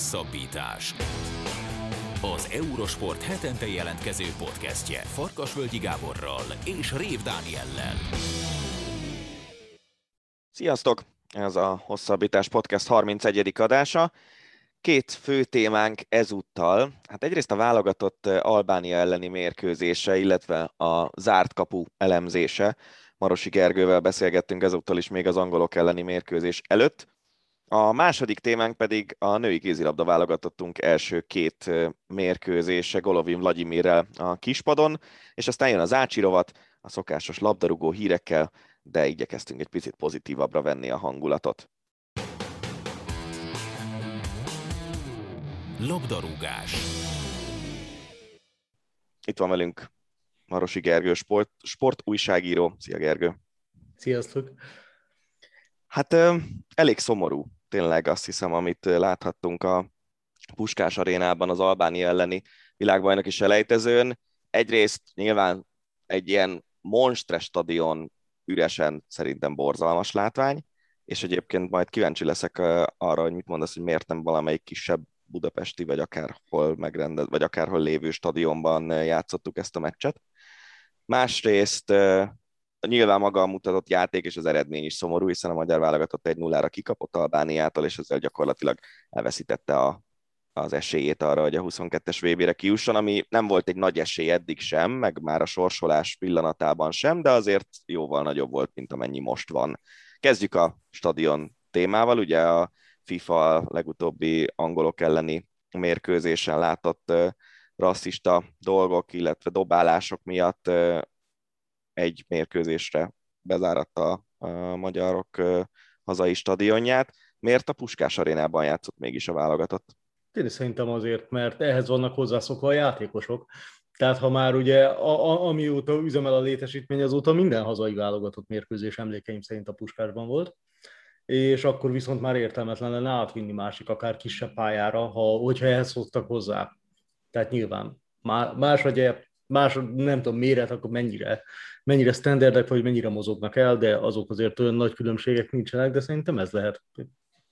Hosszabbítás. Az Eurosport hetente jelentkező podcastje Farkasvölgyi Gáborral és Rév Dániellel. Sziasztok! Ez a Hosszabbítás Podcast 31. adása. Két fő témánk ezúttal. Hát egyrészt a válogatott Albánia elleni mérkőzése, illetve a zárt kapu elemzése. Marosi Gergővel beszélgettünk ezúttal is még az angolok elleni mérkőzés előtt. A második témánk pedig a női kézilabda válogatottunk első két mérkőzése Golovin Vladimirrel a kispadon, és aztán jön az Ácsi rovat, a szokásos labdarúgó hírekkel, de igyekeztünk egy picit pozitívabbra venni a hangulatot. Labdarúgás. Itt van velünk Marosi Gergő, sport, sport újságíró. Szia Gergő! Sziasztok! Hát elég szomorú tényleg azt hiszem, amit láthattunk a Puskás arénában az Albánia elleni világbajnoki selejtezőn. Egyrészt nyilván egy ilyen monstre stadion üresen szerintem borzalmas látvány, és egyébként majd kíváncsi leszek arra, hogy mit mondasz, hogy miért nem valamelyik kisebb budapesti, vagy akárhol megrendez, vagy akárhol lévő stadionban játszottuk ezt a meccset. Másrészt nyilván maga a mutatott játék és az eredmény is szomorú, hiszen a magyar válogatott egy nullára kikapott Albániától, és ezzel gyakorlatilag elveszítette a, az esélyét arra, hogy a 22-es VB-re kiusson, ami nem volt egy nagy esély eddig sem, meg már a sorsolás pillanatában sem, de azért jóval nagyobb volt, mint amennyi most van. Kezdjük a stadion témával, ugye a FIFA legutóbbi angolok elleni mérkőzésen látott rasszista dolgok, illetve dobálások miatt egy mérkőzésre bezáratta a magyarok hazai stadionját. Miért a Puskás arénában játszott mégis a válogatott? Én szerintem azért, mert ehhez vannak hozzászokva a játékosok. Tehát ha már ugye, a, a, amióta üzemel a létesítmény, azóta minden hazai válogatott mérkőzés emlékeim szerint a Puskásban volt és akkor viszont már értelmetlen lenne átvinni másik, akár kisebb pályára, ha, hogyha ehhez szoktak hozzá. Tehát nyilván más vagy más, nem tudom, méret, akkor mennyire, mennyire standardek, vagy mennyire mozognak el, de azok azért olyan nagy különbségek nincsenek, de szerintem ez lehet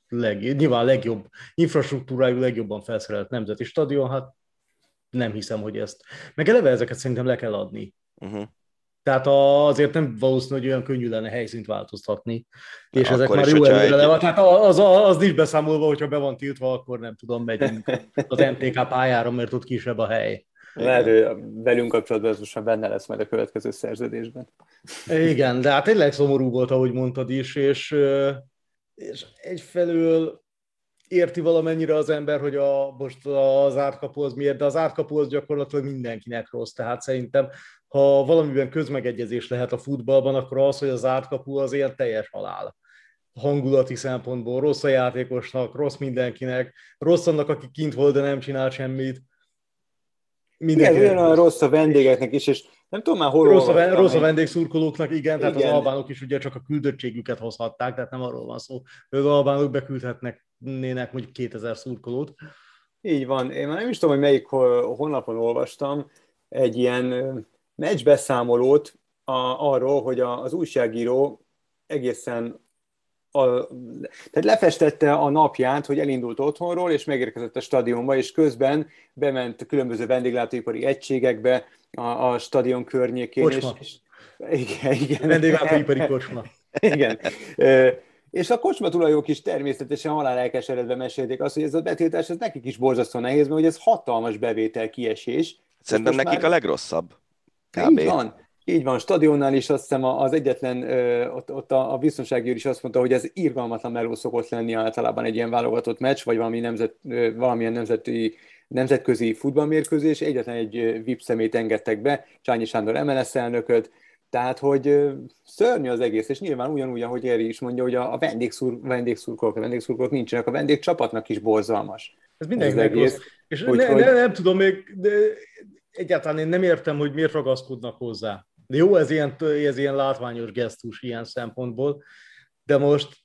leg, nyilván a legjobb infrastruktúrájú, legjobban felszerelt nemzeti stadion, hát nem hiszem, hogy ezt. Meg eleve ezeket szerintem le kell adni. Uh-huh. Tehát azért nem valószínű, hogy olyan könnyű lenne helyszínt változtatni, és ezek már jó előre egy... le Tehát az, az, az nincs beszámolva, hogyha be van tiltva, akkor nem tudom, megyünk az MTK pályára, mert ott kisebb a hely. Lehet, hogy velünk kapcsolatban ez most már benne lesz majd a következő szerződésben. Igen, de hát tényleg szomorú volt, ahogy mondtad is, és, és egyfelől érti valamennyire az ember, hogy a, most az átkapu az miért, de az átkapu az gyakorlatilag mindenkinek rossz. Tehát szerintem, ha valamiben közmegegyezés lehet a futballban, akkor az, hogy az átkapu az ilyen teljes halál hangulati szempontból, rossz a játékosnak, rossz mindenkinek, rossz annak, aki kint volt, de nem csinál semmit. Mindenki igen, olyan rossz a vendégeknek is, és nem tudom már hol Rossz a, ven- rossz a vendégszurkolóknak, igen, igen, tehát az albánok is ugye csak a küldöttségüket hozhatták, tehát nem arról van szó, hogy az albánok beküldhetnek nének mondjuk 2000 szurkolót. Így van. Én már nem is tudom, hogy melyik honlapon olvastam egy ilyen meccsbeszámolót a, arról, hogy a, az újságíró egészen a, tehát lefestette a napját, hogy elindult otthonról, és megérkezett a stadionba, és közben bement különböző vendéglátóipari egységekbe a, a stadion környékén. Kocsma. És, és, igen, igen. Vendéglátóipari kocsma. igen. És a kocsma tulajok is természetesen halál elkeseredve mesélték azt, hogy ez a betiltás ez nekik is borzasztó nehéz, mert hogy ez hatalmas bevétel kiesés. Szerintem nekik már... a legrosszabb. Kb. Így van. Így van, stadionnál is azt hiszem az egyetlen, ott, ott a, a biztonsági is azt mondta, hogy ez irgalmatlan meló szokott lenni általában egy ilyen válogatott meccs, vagy valami nemzet, valamilyen nemzeti, nemzetközi futballmérkőzés, egyetlen egy VIP szemét engedtek be, Csányi Sándor MLS elnököt, tehát, hogy szörnyű az egész, és nyilván ugyanúgy, ahogy Eri is mondja, hogy a vendégszur, vendégszurkolók, a vendégszurkolók nincsenek, a vendégcsapatnak is borzalmas. Ez mindenkinek rossz. És hogy, ne, hogy... Ne, nem tudom még, de egyáltalán én nem értem, hogy miért ragaszkodnak hozzá. De jó, ez ilyen, ez ilyen látványos gesztus ilyen szempontból, de most...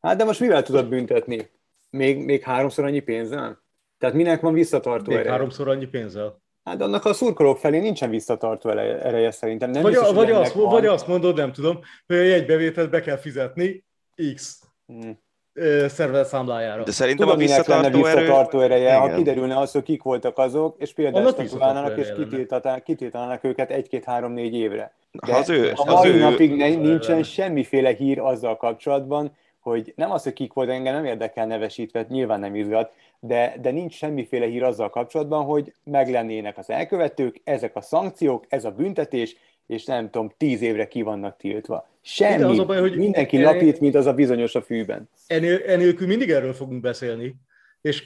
Hát de most mivel tudod büntetni? Még, még háromszor annyi pénzzel? Tehát minek van visszatartó még ereje? háromszor annyi pénzzel? Hát annak a szurkolók felé nincsen visszatartó ereje szerintem. Nem vagy, biztos, vagy, azt, vagy azt mondod, nem tudom, hogy egy bevételt be kell fizetni, X. Hmm. Szervezet számlájára. De szerintem Tudom, a visszatartó, lenne visszatartó erő... ereje, ha kiderülne az, hogy kik voltak azok, és például és visszatartó ereje kitiltaná- kitiltanának őket egy-két-három-négy évre. Ha az ő, a az mai ő, napig Visszatartó nincsen semmiféle hír azzal kapcsolatban, hogy nem az, hogy kik volt, engem nem érdekel nevesítve, nyilván nem izgat, de, de nincs semmiféle hír azzal kapcsolatban, hogy meglennének az elkövetők, ezek a szankciók, ez a büntetés, és nem tudom, tíz évre ki vannak tiltva. Semmi. Az a baj, hogy- Mindenki e- lapít, mint az a bizonyos a fűben. Enél, enélkül mindig erről fogunk beszélni, és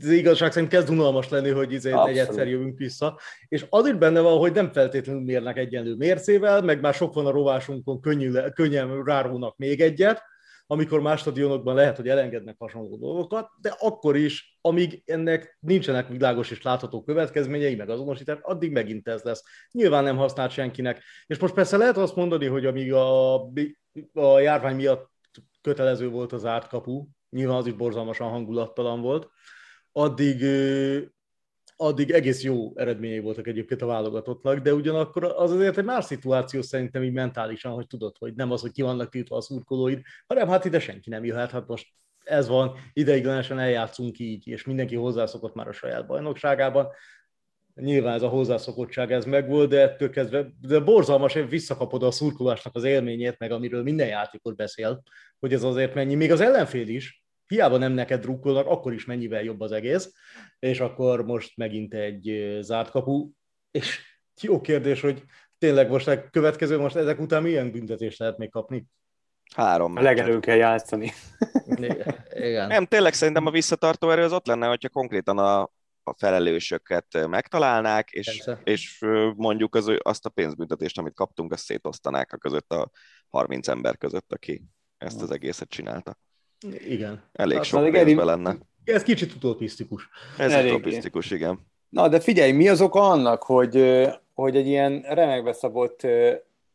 az igazság szerint kezd unalmas lenni, hogy izé egy egyszer jövünk vissza, és az is benne van, hogy nem feltétlenül mérnek egyenlő mércével, meg már sok van a rovásunkon, könnyű, könnyen rárónak még egyet, amikor más stadionokban lehet, hogy elengednek hasonló dolgokat, de akkor is, amíg ennek nincsenek világos és látható következményei, meg azonosítás, addig megint ez lesz. Nyilván nem használt senkinek. És most persze lehet azt mondani, hogy amíg a, a járvány miatt kötelező volt az árt kapu, nyilván az is borzalmasan hangulattalan volt, addig, addig egész jó eredményei voltak egyébként a válogatottnak, de ugyanakkor az azért egy más szituáció szerintem így mentálisan, hogy tudod, hogy nem az, hogy ki vannak tiltva a szurkolóid, hanem hát ide senki nem jöhet, hát most ez van, ideiglenesen eljátszunk így, és mindenki hozzászokott már a saját bajnokságában. Nyilván ez a hozzászokottság ez megvolt, de ettől kezdve, de borzalmas, hogy visszakapod a szurkolásnak az élményét, meg amiről minden játékot beszél, hogy ez azért mennyi, még az ellenfél is, hiába nem neked drukkolnak, akkor is mennyivel jobb az egész, és akkor most megint egy zárt kapu, és jó kérdés, hogy tényleg most a következő, most ezek után milyen büntetést lehet még kapni? három A legelő kell játszani. Igen. Nem, tényleg szerintem a visszatartó erő az ott lenne, hogyha konkrétan a, a felelősöket megtalálnák, és, Persze. és mondjuk az, azt a pénzbüntetést, amit kaptunk, azt szétosztanák a között a 30 ember között, aki ezt az egészet csinálta. Igen. Elég Hát, sok pénzbe Geri- lenne. Ez kicsit utopisztikus. Ez Eléggé. utopisztikus, igen. Na, de figyelj, mi az oka annak, hogy, hogy egy ilyen remekbe szabott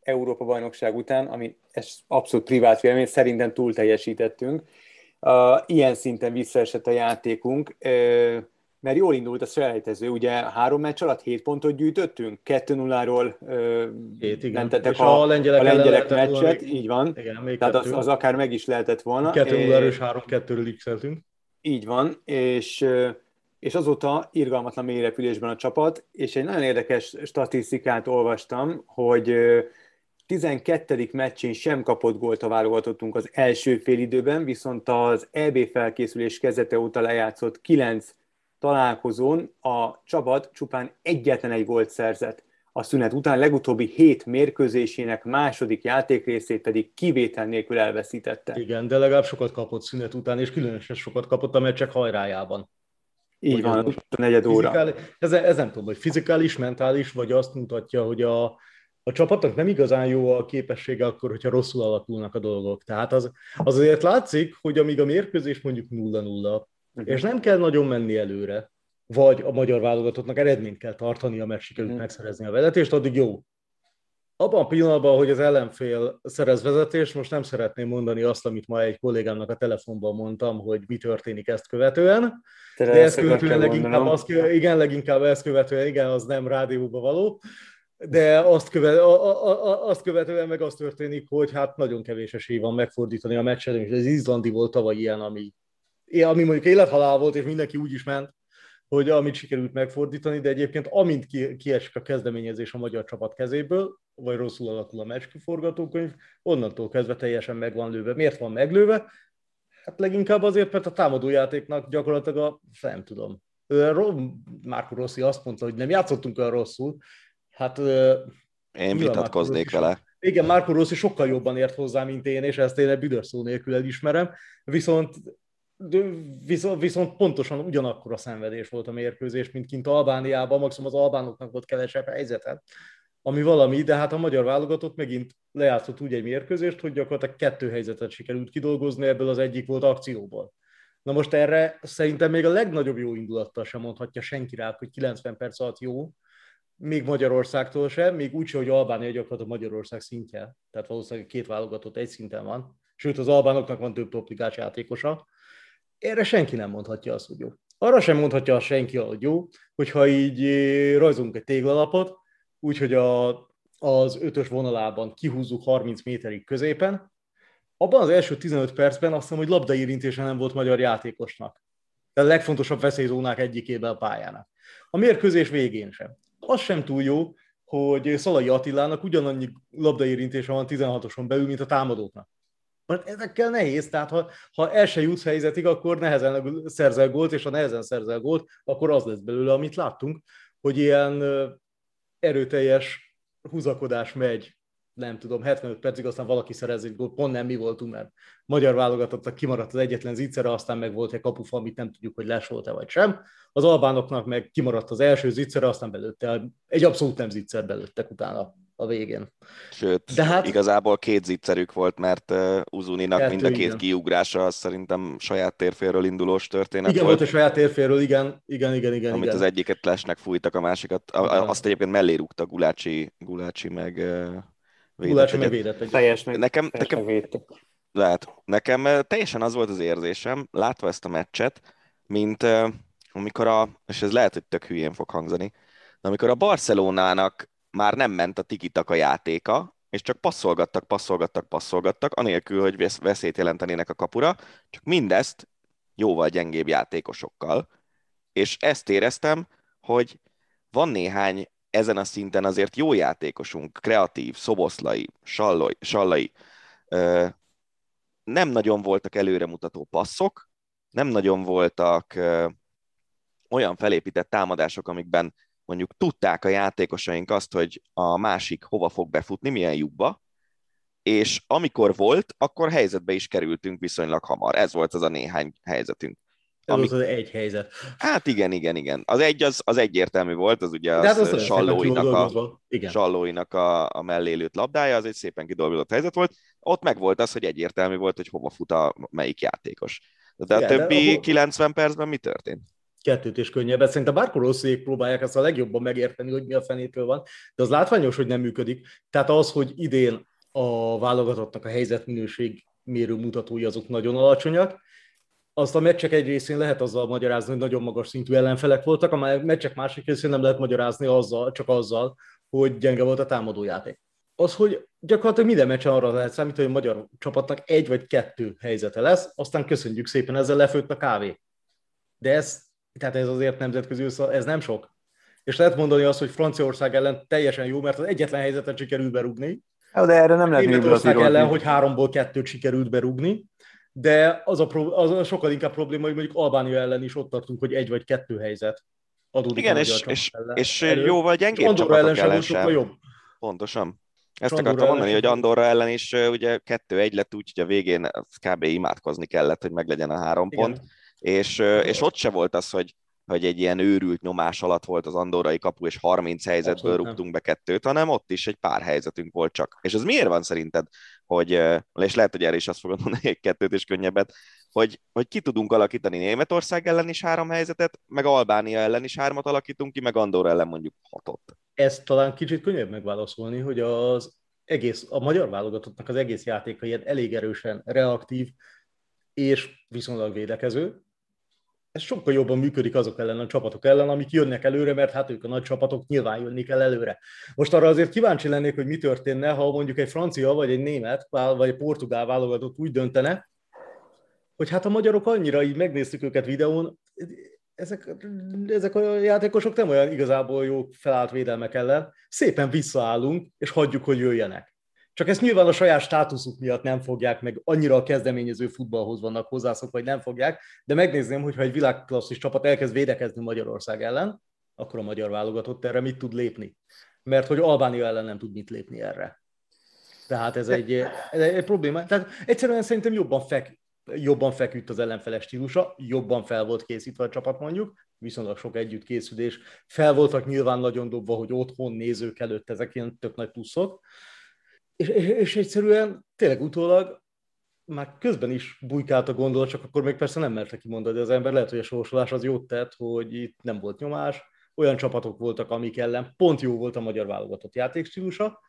Európa-bajnokság után, ami ez abszolút privát vélemény, szerintem túl teljesítettünk, uh, ilyen szinten visszaesett a játékunk, ö, mert jól indult a selejtező, ugye három meccs alatt hét pontot gyűjtöttünk, 2-0-ról ö, Hét, igen. mentetek És a, a a lengyelek ellen lengyelek meccset, még- így van. Igen, még Tehát az, kettő. az akár meg is lehetett volna. Kettő É, nulla erős, három kettőről x így van, és, és azóta irgalmatlan mélyrepülésben a csapat, és egy nagyon érdekes statisztikát olvastam, hogy ö, 12. meccsén sem kapott gólt a válogatottunk az első félidőben, viszont az EB felkészülés kezdete óta lejátszott 9 találkozón a csapat csupán egyetlen egy gólt szerzett. A szünet után legutóbbi hét mérkőzésének második játékrészét pedig kivétel nélkül elveszítette. Igen, de legalább sokat kapott szünet után, és különösen sokat kapott a meccsek hajrájában. Így Hogy van, most a negyed óra. Ez, ez nem tudom, hogy fizikális, mentális, vagy azt mutatja, hogy a, a csapatnak nem igazán jó a képessége akkor, hogyha rosszul alakulnak a dolgok. Tehát az, az azért látszik, hogy amíg a mérkőzés mondjuk 0-0, Mhm. és nem kell nagyon menni előre, vagy a magyar válogatottnak eredményt kell tartani, mert sikerült Mhm. megszerezni a vezetést, addig jó. Abban a pillanatban, hogy az ellenfél szerez vezetést, most nem szeretném mondani azt, amit ma egy kollégámnak a telefonban mondtam, hogy mi történik ezt követően, Te de ezt követően leginkább, azt, igen, leginkább ezt követően, igen, az nem rádióba való, de azt, követ, a, a, a, azt követően meg az történik, hogy hát nagyon kevés esély van megfordítani a meccset, és az izlandi volt tavaly ilyen, ami, ami mondjuk élethalál volt, és mindenki úgy is ment, hogy amit sikerült megfordítani, de egyébként amint ki, kiesik a kezdeményezés a magyar csapat kezéből, vagy rosszul alakul a meccs kiforgatókönyv, onnantól kezdve teljesen meg van lőve. Miért van meglőve? Hát leginkább azért, mert a támadójátéknak gyakorlatilag a, nem tudom, Márko Rossi azt mondta, hogy nem játszottunk olyan rosszul. Hát Én vitatkoznék vele. igen, Márko Rossi sokkal jobban ért hozzá, mint én, és ezt én egy büdös szó nélkül elismerem, viszont, de viszont, viszont pontosan ugyanakkor a szenvedés volt a mérkőzés, mint kint Albániában, maximum az albánoknak volt kevesebb helyzete, ami valami, de hát a magyar válogatott megint lejátszott úgy egy mérkőzést, hogy gyakorlatilag kettő helyzetet sikerült kidolgozni, ebből az egyik volt akcióból. Na most erre szerintem még a legnagyobb jó indulattal sem mondhatja senki rá, hogy 90 perc alatt jó, még Magyarországtól sem, még úgy sem, hogy Albánia gyakorlatilag Magyarország szintje, tehát valószínűleg két válogatott egy szinten van, sőt az albánoknak van több topligás játékosa. Erre senki nem mondhatja azt, hogy jó. Arra sem mondhatja senki, hogy jó, hogyha így eh, rajzolunk egy téglalapot, úgyhogy a, az ötös vonalában kihúzzuk 30 méterig középen, abban az első 15 percben azt hiszem, hogy labdaérintése nem volt magyar játékosnak. De a legfontosabb veszélyzónák egyikében a pályának. A mérkőzés végén sem. Az sem túl jó, hogy Szalai Attilának ugyanannyi labdaérintése van 16-oson belül, mint a támadóknak. Mert ezekkel nehéz, tehát ha, ha el se jutsz helyzetig, akkor nehezen szerzel gólt, és ha nehezen szerzel gólt, akkor az lesz belőle, amit láttunk, hogy ilyen erőteljes húzakodás megy nem tudom, 75 percig, aztán valaki szerez egy gólt, pont nem mi voltunk, mert magyar válogatottak kimaradt az egyetlen zicsere, aztán meg volt egy kapufa, amit nem tudjuk, hogy les volt-e vagy sem. Az albánoknak meg kimaradt az első zicsere, aztán belőtte, egy abszolút nem zicser belőttek utána a végén. Sőt, De hát, igazából két zicserük volt, mert uh, Uzuninak mind a két igen. kiugrása az szerintem saját térféről indulós történet igen, volt. volt a saját térféről, igen, igen, igen, igen. Amit igen. az egyiket lesnek fújtak, a másikat, a, azt egyébként mellé rúgta Gulácsi, Gulácsi meg uh, védett. meg védett egy. Teljes meg, nekem, nekem, lehet. Nekem teljesen az volt az érzésem, látva ezt a meccset, mint uh, amikor a, és ez lehet, hogy tök hülyén fog hangzani, de amikor a Barcelonának már nem ment a tikitak a játéka, és csak passzolgattak, passzolgattak, passzolgattak, anélkül, hogy veszélyt jelentenének a kapura, csak mindezt jóval gyengébb játékosokkal. És ezt éreztem, hogy van néhány ezen a szinten azért jó játékosunk, kreatív, szoboszlai, sallai, sallai nem nagyon voltak előremutató passzok, nem nagyon voltak olyan felépített támadások, amikben mondjuk tudták a játékosaink azt, hogy a másik hova fog befutni, milyen lyukba, és amikor volt, akkor helyzetbe is kerültünk viszonylag hamar. Ez volt az a néhány helyzetünk. Ez ami... az egy helyzet. Hát igen, igen, igen. Az egy az, az egyértelmű volt, az ugye az, az, az sallóinak, a, igen. sallóinak a, a mellélőtt labdája, az egy szépen kidolgozott helyzet volt. Ott meg volt az, hogy egyértelmű volt, hogy hova fut a melyik játékos. De a igen, többi de ahol... 90 percben mi történt? Kettőt is könnyebb. Szerintem bárkor rosszék próbálják ezt a legjobban megérteni, hogy mi a fenétől van, de az látványos, hogy nem működik. Tehát az, hogy idén a válogatottnak a helyzetminőség mérő mutatói azok nagyon alacsonyak, azt a meccsek egy részén lehet azzal magyarázni, hogy nagyon magas szintű ellenfelek voltak, a meccsek másik részén nem lehet magyarázni azzal, csak azzal, hogy gyenge volt a támadójáték. Az, hogy gyakorlatilag minden meccsen arra lehet számítani, hogy a magyar csapatnak egy vagy kettő helyzete lesz, aztán köszönjük szépen, ezzel lefőtt a kávé. De ez, tehát ez azért nemzetközi össze, ez nem sok. És lehet mondani azt, hogy Franciaország ellen teljesen jó, mert az egyetlen helyzetet sikerült berúgni. De erre nem lehet Németország ellen, hogy háromból kettőt sikerült berúgni de az a, pro, az a sokkal inkább probléma, hogy mondjuk Albánia ellen is ott tartunk, hogy egy vagy kettő helyzet adódik. Igen, és, és, és jóval gyengébb csapatok ellen, ellen sem. Jobb. Pontosan. Ezt Andorra akartam mondani, hogy Andorra ellen is ugye kettő-egy lett úgy, hogy a végén kb. imádkozni kellett, hogy meglegyen a három Igen. pont, és, és ott se volt az, hogy hogy egy ilyen őrült nyomás alatt volt az andorai kapu, és 30 helyzetből Abszolút rúgtunk be kettőt, hanem ott is egy pár helyzetünk volt csak. És ez miért van szerinted, hogy, és lehet, hogy erre is azt fogod mondani, egy kettőt is könnyebbet, hogy, hogy ki tudunk alakítani Németország ellen is három helyzetet, meg Albánia ellen is hármat alakítunk ki, meg Andorra ellen mondjuk hatot. Ez talán kicsit könnyebb megválaszolni, hogy az egész, a magyar válogatottnak az egész játéka ilyen elég erősen reaktív és viszonylag védekező, ez sokkal jobban működik azok ellen a csapatok ellen, amik jönnek előre, mert hát ők a nagy csapatok nyilván jönni kell előre. Most arra azért kíváncsi lennék, hogy mi történne, ha mondjuk egy francia, vagy egy német, vagy egy portugál válogatott úgy döntene, hogy hát a magyarok annyira így megnéztük őket videón, ezek, ezek a játékosok nem olyan igazából jó felállt védelmek ellen, szépen visszaállunk, és hagyjuk, hogy jöjjenek. Csak ezt nyilván a saját státuszuk miatt nem fogják, meg annyira a kezdeményező futballhoz vannak hozzászok, hogy nem fogják, de megnézném, hogyha egy világklasszis csapat elkezd védekezni Magyarország ellen, akkor a magyar válogatott erre mit tud lépni. Mert hogy Albánia ellen nem tud mit lépni erre. Tehát ez egy, ez egy probléma. Tehát egyszerűen szerintem jobban, fek, jobban feküdt az ellenfeles stílusa, jobban fel volt készítve a csapat mondjuk, viszonylag sok együttkészülés. Fel voltak nyilván nagyon dobva, hogy otthon nézők előtt ezek ilyen tök nagy pluszok és, és, és egyszerűen tényleg utólag már közben is bujkált a gondolat, csak akkor még persze nem merte kimondani az ember. Lehet, hogy a sorsolás az jót tett, hogy itt nem volt nyomás, olyan csapatok voltak, amik ellen pont jó volt a magyar válogatott játékstílusa.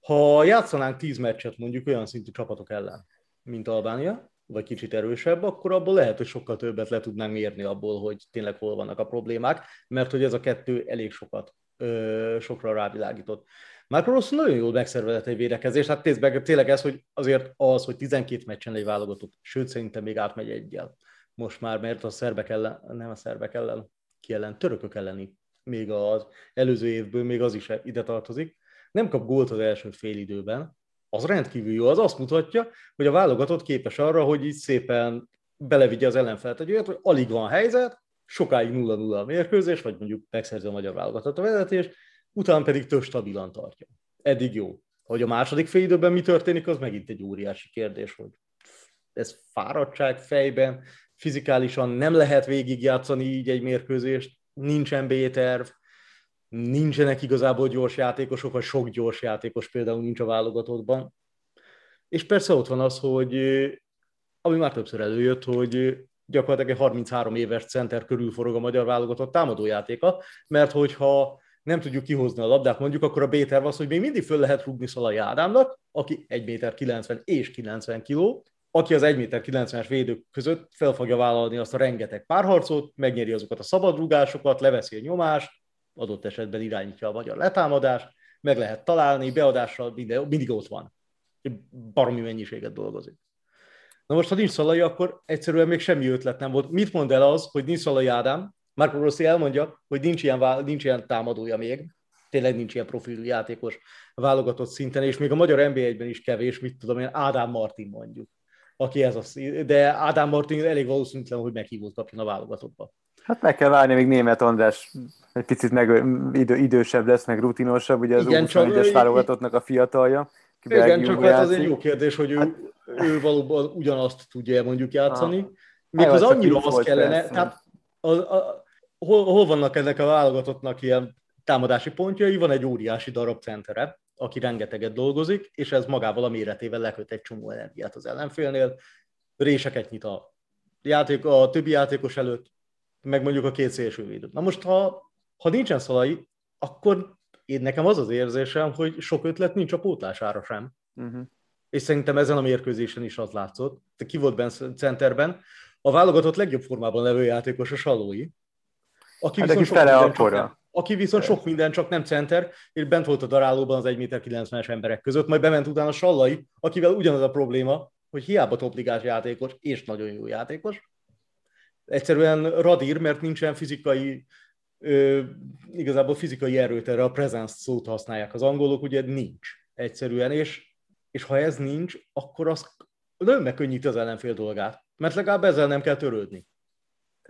Ha játszanánk tíz meccset mondjuk olyan szintű csapatok ellen, mint Albánia, vagy kicsit erősebb, akkor abból lehet, hogy sokkal többet le tudnánk mérni abból, hogy tényleg hol vannak a problémák, mert hogy ez a kettő elég sokat, ö, sokra rávilágított. Marco Rossi nagyon jól megszervezett egy védekezés, hát meg, tényleg ez, hogy azért az, hogy 12 meccsen egy válogatott, sőt szerintem még átmegy egyel. Most már, mert a szerbek ellen, nem a szerbek ellen, ki ellen, törökök elleni, még az előző évből, még az is ide tartozik, nem kap gólt az első fél időben, az rendkívül jó, az azt mutatja, hogy a válogatott képes arra, hogy így szépen belevigye az ellenfelet. Egy olyat, hogy alig van helyzet, sokáig 0-0 a mérkőzés, vagy mondjuk megszerzi a magyar válogatott a vezetés, utána pedig több stabilan tartja. Eddig jó. Hogy a második fél időben mi történik, az megint egy óriási kérdés, hogy ez fáradtság fejben, fizikálisan nem lehet végigjátszani így egy mérkőzést, nincs NBA terv, nincsenek igazából gyors játékosok, vagy sok gyors játékos például nincs a válogatottban. És persze ott van az, hogy ami már többször előjött, hogy gyakorlatilag egy 33 éves center körül forog a magyar válogatott támadójátéka, mert hogyha nem tudjuk kihozni a labdát, mondjuk, akkor a b az, hogy még mindig föl lehet rúgni Szalai Ádámnak, aki 1 méter 90 és 90 kg, aki az 1 méter 90-es védők között fel fogja vállalni azt a rengeteg párharcot, megnyeri azokat a szabadrúgásokat, leveszi a nyomást, adott esetben irányítja a magyar letámadást, meg lehet találni, beadással minden, mindig ott van. Baromi mennyiséget dolgozik. Na most, ha nincs Szalai, akkor egyszerűen még semmi ötlet nem volt. Mit mond el az, hogy nincs Szalai Ádám? Marco Rossi elmondja, hogy nincs ilyen, nincs ilyen támadója még, tényleg nincs ilyen profil játékos válogatott szinten, és még a magyar NBA-ben is kevés, mit tudom én, Ádám Martin mondjuk, aki ez az, de Ádám Martin elég valószínűtlen, hogy meghívót kapjon a válogatottba. Hát meg kell várni, még német András egy picit meg, idő, idősebb lesz, meg rutinosabb, ugye az Igen, csak, es válogatottnak a fiatalja. Igen, csak hát az egy jó kérdés, hogy ő, hát, ő valóban ugyanazt tudja mondjuk játszani. Még az annyira az kellene, persze. tehát a, a, hol, hol vannak ennek a válogatottnak ilyen támadási pontjai? Van egy óriási darab centere, aki rengeteget dolgozik, és ez magával a méretével leköt egy csomó energiát az ellenfélnél, réseket nyit a, játék, a többi játékos előtt, meg mondjuk a két szélsővédő. Na most, ha, ha nincsen szalai, akkor én nekem az az érzésem, hogy sok ötlet nincs a pótlására sem. Uh-huh. És szerintem ezen a mérkőzésen is az látszott. Te ki volt benne centerben? A válogatott legjobb formában levő játékos a Salói. Aki hát viszont, sok minden, nem, aki viszont sok minden, csak nem center, és bent volt a darálóban az 1,90-es emberek között, majd bement utána a Sallai, akivel ugyanaz a probléma, hogy hiába topligás játékos, és nagyon jó játékos, egyszerűen radír, mert nincsen fizikai, ö, igazából fizikai erőt erre a presence szót használják. Az angolok, ugye nincs egyszerűen, és, és ha ez nincs, akkor az nagyon megkönnyíti az ellenfél dolgát, mert legalább ezzel nem kell törődni.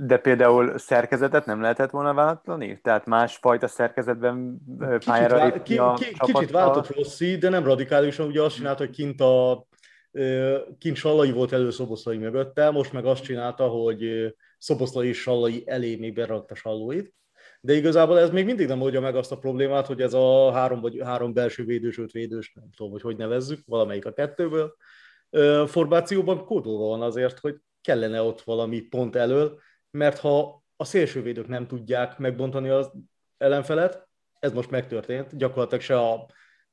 De például szerkezetet nem lehetett volna váltani? Tehát másfajta szerkezetben pályára kicsit, vá- ki, ki, Kicsit váltott Rossi, de nem radikálisan, ugye azt csinálta, hogy kint a kint Sallai volt elő Szoboszlai mögötte, most meg azt csinálta, hogy Szoboszlai és Sallai elé még berakta Sallóit. De igazából ez még mindig nem oldja meg azt a problémát, hogy ez a három, vagy három belső védős, öt védős, nem tudom, hogy hogy nevezzük, valamelyik a kettőből, formációban kódolva van azért, hogy kellene ott valami pont elől, mert ha a szélsővédők nem tudják megbontani az ellenfelet, ez most megtörtént, gyakorlatilag se a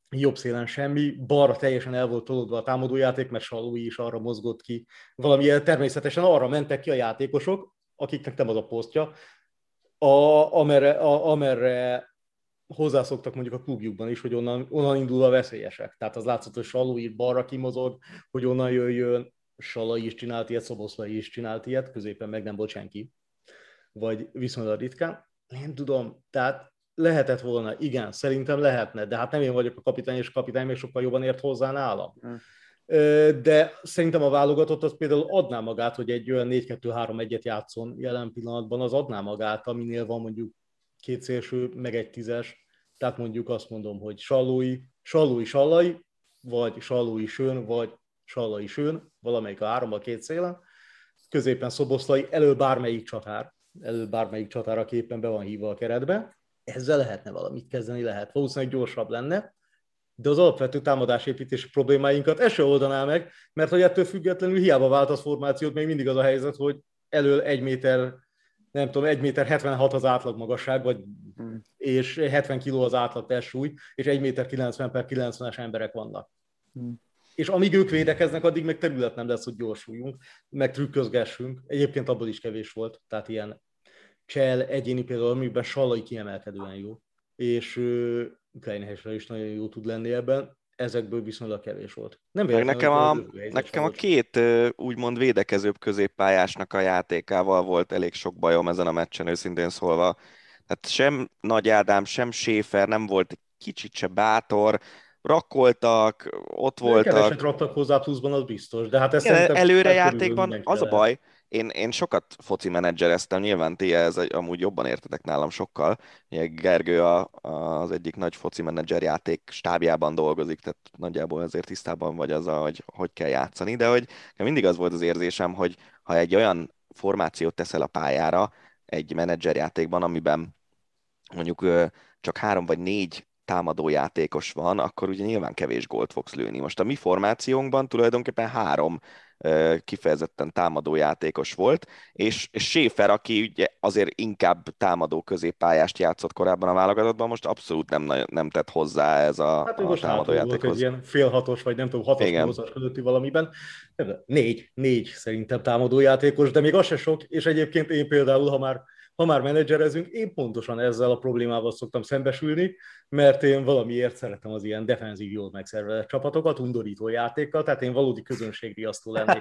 jobb szélen semmi, balra teljesen el volt tolódva a támadójáték, mert Salui is arra mozgott ki. Valamilyen természetesen arra mentek ki a játékosok, akiknek nem az a posztja, a, amerre, a, amerre hozzászoktak mondjuk a klubjukban is, hogy onnan, onnan indul a veszélyesek. Tehát az látszott, hogy Salui balra kimozog, hogy onnan jöjjön, Salai is csinált ilyet, Szoboszlai is csinált ilyet, középen meg nem volt senki. Vagy viszonylag ritkán. Nem tudom, tehát lehetett volna, igen, szerintem lehetne, de hát nem én vagyok a kapitány, és a kapitány még sokkal jobban ért hozzá nálam. Hmm. De szerintem a válogatott az például adná magát, hogy egy olyan 4-2-3-1-et játszon jelen pillanatban, az adná magát, aminél van mondjuk két szélső, meg egy tízes, tehát mondjuk azt mondom, hogy Sallói, Sallói Sallai, vagy Sallói Sön, vagy Sallai Sön, valamelyik a három, a két szélen, középen Szoboszlai, elő bármelyik csatár, elő bármelyik csatár, a képen be van hívva a keretbe, ezzel lehetne valamit kezdeni, lehet. Valószínűleg gyorsabb lenne, de az alapvető támadásépítési problémáinkat ez se oldaná meg, mert hogy ettől függetlenül hiába vált az formációt, még mindig az a helyzet, hogy elől egy méter, nem tudom, egy méter 76 az átlag magasság, vagy, hmm. és 70 kg az átlag testsúly, és egy méter 90 per 90-es emberek vannak. Hmm. És amíg ők védekeznek, addig meg terület nem lesz, hogy gyorsuljunk, meg trükközgessünk. Egyébként abból is kevés volt, tehát ilyen Csel egyéni például, amiben Sallai kiemelkedően jó, és Kleinhesre is nagyon jó tud lenni ebben, ezekből viszonylag kevés volt. Nem Meg nekem a, nekem a két úgymond védekezőbb középpályásnak a játékával volt elég sok bajom ezen a meccsen, őszintén szólva. Tehát sem Nagy Ádám, sem Schäfer nem volt egy kicsit se bátor, rakkoltak, ott voltak. Keveset raktak hozzá pluszban, az biztos. De hát ez Igen, előre játékban az a baj, én, én sokat foci menedzsereztem, nyilván ti ez amúgy jobban értetek nálam sokkal. Gergő a, a, az egyik nagy foci menedzser játék stábjában dolgozik, tehát nagyjából azért tisztában vagy az, hogy hogy kell játszani, de hogy mindig az volt az érzésem, hogy ha egy olyan formációt teszel a pályára egy menedzserjátékban, amiben mondjuk csak három vagy négy támadó játékos van, akkor ugye nyilván kevés gólt fogsz lőni. Most a mi formációnkban tulajdonképpen három kifejezetten támadó játékos volt, és, Schäfer, aki ugye azért inkább támadó középpályást játszott korábban a válogatottban, most abszolút nem, nem tett hozzá ez a, hát, a támadó játékhoz. Volt egy ilyen félhatos, vagy nem tudom, hatos nyolcas közötti valamiben. Négy, négy szerintem támadó játékos, de még az se sok, és egyébként én például, ha már ha már menedzserezünk, én pontosan ezzel a problémával szoktam szembesülni, mert én valamiért szeretem az ilyen defenzív, jól megszervezett csapatokat, undorító játékkal, tehát én valódi közönségriasztó lennék,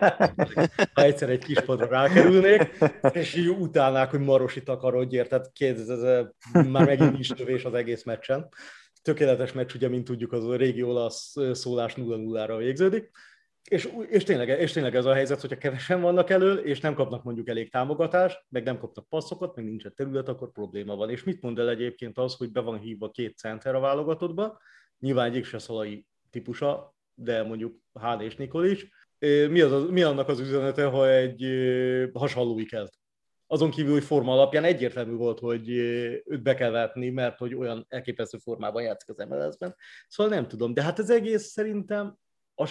ha egyszer egy kis padra rákerülnék, és így utálnák, hogy Marosi takarodjért, tehát kérdez, ez már megint is tövés az egész meccsen. Tökéletes meccs, ugye, mint tudjuk, az a régi olasz szólás 0-0-ra végződik. És, és, tényleg, és tényleg ez a helyzet, hogyha kevesen vannak elől, és nem kapnak mondjuk elég támogatást, meg nem kapnak passzokat, meg nincsen terület, akkor probléma van. És mit mond el egyébként az, hogy be van hívva két center a válogatottba, nyilván egyik se szalai típusa, de mondjuk Hán és Nikolics. Mi, az, mi annak az üzenete, ha egy hasonlói kelt? Azon kívül, hogy forma alapján egyértelmű volt, hogy őt be kell vetni, mert hogy olyan elképesztő formában játszik az MLS-ben. Szóval nem tudom, de hát az egész szerintem az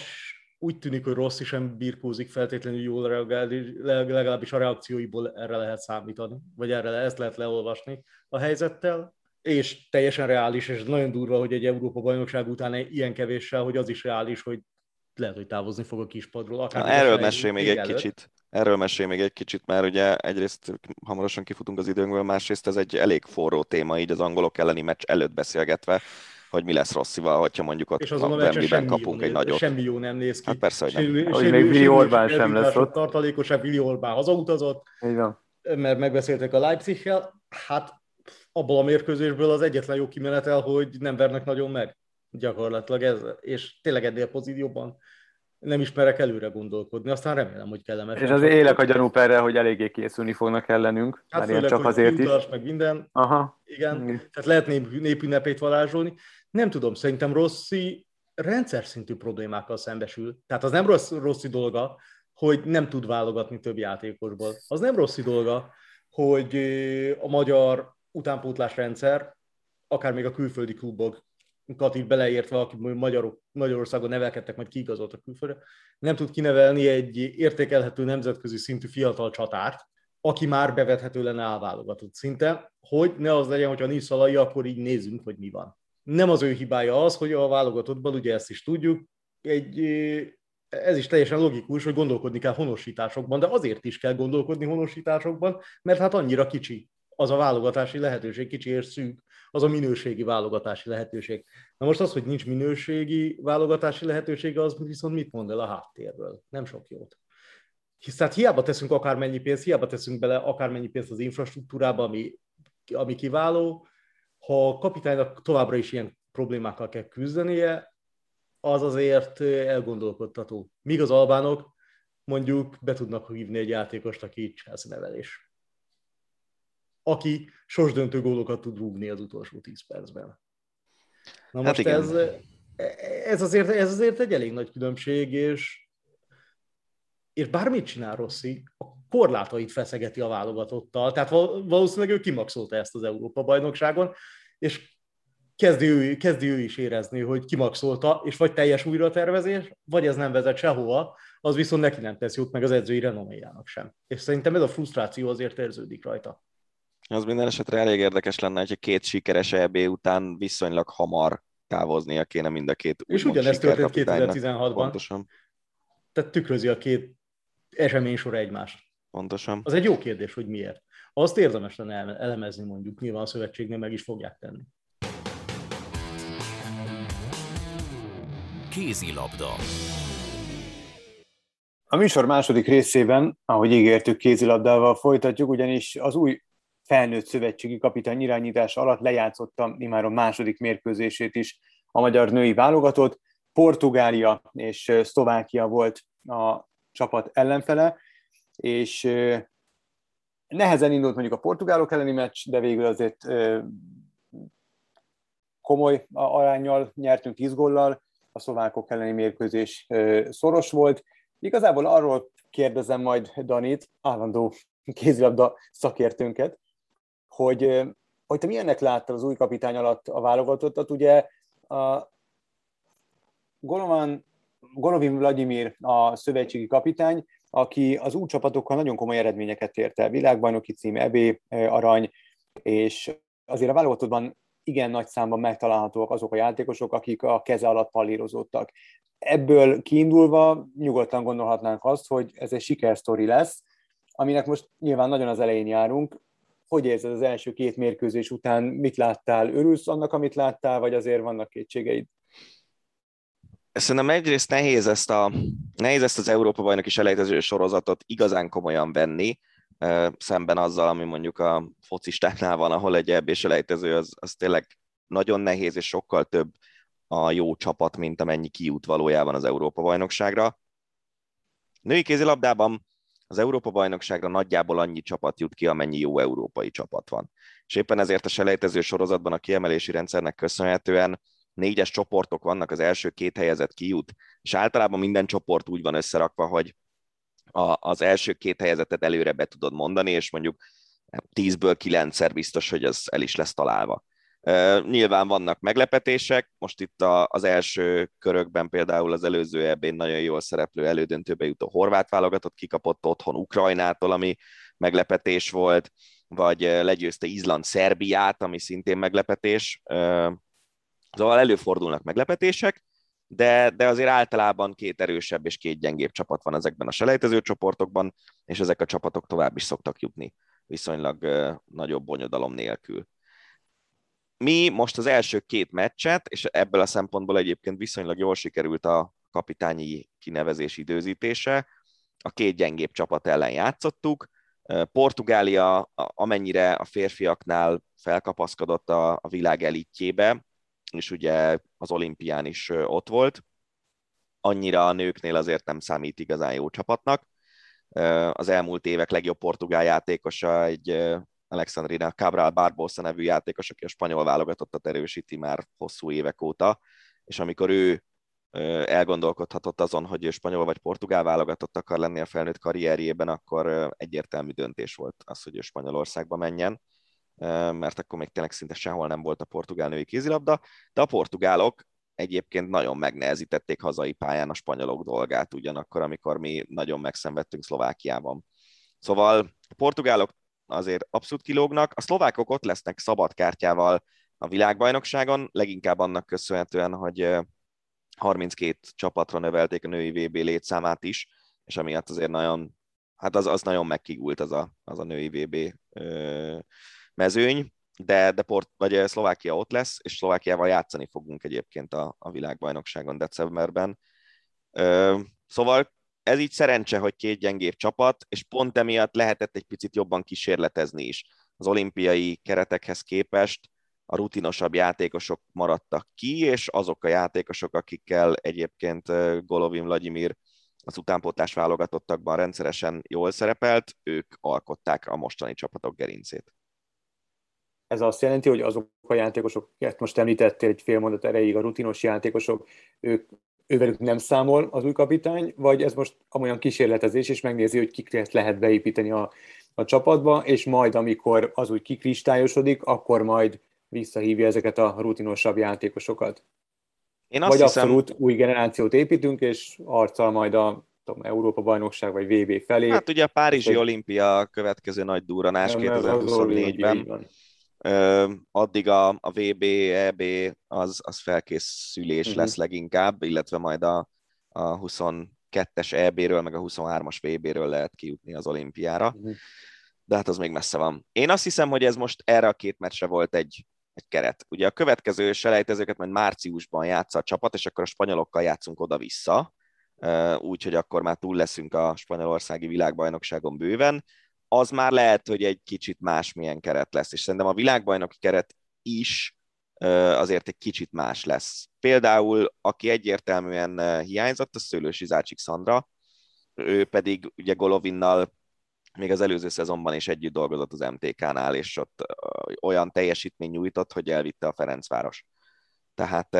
úgy tűnik, hogy Rossi sem birkózik feltétlenül jól reagálni, legalábbis a reakcióiból erre lehet számítani, vagy erre ezt lehet leolvasni a helyzettel, és teljesen reális, és nagyon durva, hogy egy Európa bajnokság után ilyen kevéssel, hogy az is reális, hogy lehet, hogy távozni fog a kispadról. Akár Na, erről mesél még egy előtt. kicsit. Erről mesél még egy kicsit, mert ugye egyrészt hamarosan kifutunk az időnkből, másrészt ez egy elég forró téma, így az angolok elleni meccs előtt beszélgetve, hogy mi lesz Rosszival, hogyha mondjuk ott és a Wembley-ben kapunk egy nagyot. Semmi jó nem néz ki. Hát persze, hogy nem. Sérül, hogy még Willi Orbán sem lesz ott. Tartalékosabb Willi Orbán hazautazott, mert megbeszéltek a Leipzig-hel. Hát abból a mérkőzésből az egyetlen jó kimenetel, hogy nem vernek nagyon meg gyakorlatilag ez, és tényleg ennél pozícióban nem ismerek előre gondolkodni, aztán remélem, hogy kellemes. És azért élek a gyanúp erre, hogy eléggé készülni fognak ellenünk. Hát főleg, csak azért is. meg minden. Aha. Igen, mm. tehát lehet nép, népünnepét varázsolni. Nem tudom, szerintem Rossi rendszer szintű problémákkal szembesül. Tehát az nem rossz, Rossi dolga, hogy nem tud válogatni több játékosból. Az nem Rossi dolga, hogy a magyar utánpótlás rendszer, akár még a külföldi klubok Katit beleértve, akik Magyarok, Magyarországon nevelkedtek, majd kiigazoltak külföldre, nem tud kinevelni egy értékelhető nemzetközi szintű fiatal csatárt, aki már bevethető lenne elválogatott szinten, hogy ne az legyen, hogyha nincs szalai, akkor így nézzünk, hogy mi van. Nem az ő hibája az, hogy a válogatottban, ugye ezt is tudjuk, egy, ez is teljesen logikus, hogy gondolkodni kell honosításokban, de azért is kell gondolkodni honosításokban, mert hát annyira kicsi az a válogatási lehetőség, kicsi és szűk, az a minőségi válogatási lehetőség. Na most az, hogy nincs minőségi válogatási lehetőség, az viszont mit mond el a háttérről? Nem sok jót. Hisz tehát hiába teszünk akármennyi pénzt, hiába teszünk bele akármennyi pénzt az infrastruktúrába, ami, ami kiváló, ha a kapitánynak továbbra is ilyen problémákkal kell küzdenie, az azért elgondolkodtató. Míg az albánok mondjuk be tudnak hívni egy játékost, aki Chelsea nevelés aki sorsdöntő gólokat tud rúgni az utolsó 10 percben. Na hát most igen. ez, ez, azért, ez azért egy elég nagy különbség, és, és bármit csinál Rossi, a korlátait feszegeti a válogatottal, tehát valószínűleg ő kimaxolta ezt az Európa-bajnokságon, és kezdi ő, kezdi ő is érezni, hogy kimaxolta, és vagy teljes újratervezés, vagy ez nem vezet sehova, az viszont neki nem tesz jót, meg az edzői renoméjának sem. És szerintem ez a frusztráció azért érződik rajta. Az minden esetre elég érdekes lenne, hogy két sikeres EB után viszonylag hamar távoznia kéne mind a két És ugyanezt történt 2016-ban. Pontosan. Tehát tükrözi a két esemény sor egymást. Pontosan. Az egy jó kérdés, hogy miért. Azt érdemes lenne elemezni mondjuk, nyilván a szövetségnél meg is fogják tenni. Kézilabda. A műsor második részében, ahogy ígértük, kézilabdával folytatjuk, ugyanis az új felnőtt szövetségi kapitány irányítás alatt lejátszotta már a második mérkőzését is a magyar női válogatott. Portugália és Szlovákia volt a csapat ellenfele, és nehezen indult mondjuk a portugálok elleni meccs, de végül azért komoly arányjal nyertünk 10 góllal, a szlovákok elleni mérkőzés szoros volt. Igazából arról kérdezem majd Danit, állandó kézilabda szakértőnket, hogy, hogy te milyennek láttad az új kapitány alatt a válogatottat. Ugye a Golovan, Golovin Vladimir a szövetségi kapitány, aki az új nagyon komoly eredményeket ért el. Világbajnoki cím, EB arany, és azért a válogatottban igen nagy számban megtalálhatóak azok a játékosok, akik a keze alatt pallírozódtak. Ebből kiindulva nyugodtan gondolhatnánk azt, hogy ez egy sikersztori lesz, aminek most nyilván nagyon az elején járunk. Hogy érzed az első két mérkőzés után, mit láttál? Örülsz annak, amit láttál, vagy azért vannak kétségeid? Szerintem egyrészt nehéz ezt, a, nehéz ezt az Európa bajnoki selejtező sorozatot igazán komolyan venni, szemben azzal, ami mondjuk a focistáknál van, ahol egy ebbés selejtező, az, az tényleg nagyon nehéz, és sokkal több a jó csapat, mint amennyi kijut valójában az Európa-bajnokságra. Női kézilabdában az Európa-bajnokságra nagyjából annyi csapat jut ki, amennyi jó európai csapat van. És éppen ezért a selejtező sorozatban a kiemelési rendszernek köszönhetően négyes csoportok vannak, az első két helyezett kijut, és általában minden csoport úgy van összerakva, hogy a, az első két helyezetet előre be tudod mondani, és mondjuk tízből kilencszer biztos, hogy ez el is lesz találva. Nyilván vannak meglepetések, most itt a, az első körökben például az előző ebben nagyon jól szereplő elődöntőbe jutó horvát válogatott kikapott otthon Ukrajnától, ami meglepetés volt, vagy legyőzte Izland Szerbiát, ami szintén meglepetés. Szóval előfordulnak meglepetések, de, de azért általában két erősebb és két gyengébb csapat van ezekben a selejtező csoportokban, és ezek a csapatok tovább is szoktak jutni viszonylag nagyobb bonyodalom nélkül. Mi most az első két meccset, és ebből a szempontból egyébként viszonylag jól sikerült a kapitányi kinevezés időzítése, a két gyengébb csapat ellen játszottuk. Portugália amennyire a férfiaknál felkapaszkodott a, a világ elitjébe, és ugye az olimpián is ott volt, annyira a nőknél azért nem számít igazán jó csapatnak. Az elmúlt évek legjobb portugál játékosa egy Alexandrina Cabral Barbosa nevű játékos, aki a spanyol válogatottat erősíti már hosszú évek óta, és amikor ő elgondolkodhatott azon, hogy ő spanyol vagy portugál válogatott akar lenni a felnőtt karrierjében, akkor egyértelmű döntés volt az, hogy ő Spanyolországba menjen mert akkor még tényleg szinte sehol nem volt a portugál női kézilabda, de a portugálok egyébként nagyon megnehezítették hazai pályán a spanyolok dolgát ugyanakkor, amikor mi nagyon megszenvedtünk Szlovákiában. Szóval a portugálok azért abszolút kilógnak, a szlovákok ott lesznek szabad kártyával a világbajnokságon, leginkább annak köszönhetően, hogy 32 csapatra növelték a női VB létszámát is, és amiatt azért nagyon, hát az, az nagyon megkigult az a, az a női VB mezőny, de, de Port, vagy Szlovákia ott lesz, és Szlovákiával játszani fogunk egyébként a, a világbajnokságon decemberben. Ö, szóval ez így szerencse, hogy két gyengébb csapat, és pont emiatt lehetett egy picit jobban kísérletezni is. Az olimpiai keretekhez képest a rutinosabb játékosok maradtak ki, és azok a játékosok, akikkel egyébként Golovin Vladimir az utánpótlás válogatottakban rendszeresen jól szerepelt, ők alkották a mostani csapatok gerincét. Ez azt jelenti, hogy azok a játékosok, ezt most említettél egy fél mondat erejéig, a rutinos játékosok, ők, ővelük nem számol az új kapitány, vagy ez most amolyan kísérletezés, és megnézi, hogy kiket lehet beépíteni a, a csapatba, és majd, amikor az úgy kikristályosodik, akkor majd visszahívja ezeket a rutinosabb játékosokat. Én azt vagy hiszem... abszolút új generációt építünk, és arccal majd a tudom, Európa bajnokság vagy VB felé. Hát ugye a Párizsi olimpia a következő nagy duranás 2024-ben addig a, a VB, EB az, az felkészülés uh-huh. lesz leginkább, illetve majd a, a 22-es EB-ről, meg a 23-as VB-ről lehet kijutni az olimpiára. Uh-huh. De hát az még messze van. Én azt hiszem, hogy ez most erre a két meccsre volt egy, egy keret. Ugye a következő selejtezőket majd márciusban játsza a csapat, és akkor a spanyolokkal játszunk oda-vissza, úgyhogy akkor már túl leszünk a spanyolországi világbajnokságon bőven. Az már lehet, hogy egy kicsit másmilyen keret lesz, és szerintem a világbajnoki keret is azért egy kicsit más lesz. Például, aki egyértelműen hiányzott, a Szőlősi Zácsik Szandra, ő pedig ugye Golovinnal még az előző szezonban is együtt dolgozott az MTK-nál, és ott olyan teljesítmény nyújtott, hogy elvitte a Ferencváros. Tehát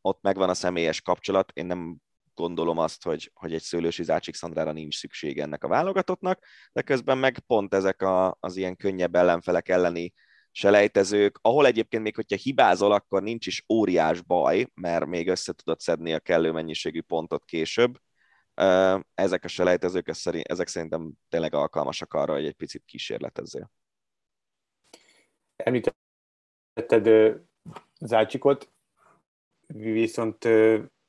ott megvan a személyes kapcsolat, én nem gondolom azt, hogy, hogy egy Szőlősi Zácsik Szandrára nincs szükség ennek a válogatottnak, de közben meg pont ezek a, az ilyen könnyebb ellenfelek elleni selejtezők, ahol egyébként még, hogyha hibázol, akkor nincs is óriás baj, mert még össze tudod szedni a kellő mennyiségű pontot később. Ezek a selejtezők, ezek szerintem tényleg alkalmasak arra, hogy egy picit kísérletezzél. Említetted Zácsikot, viszont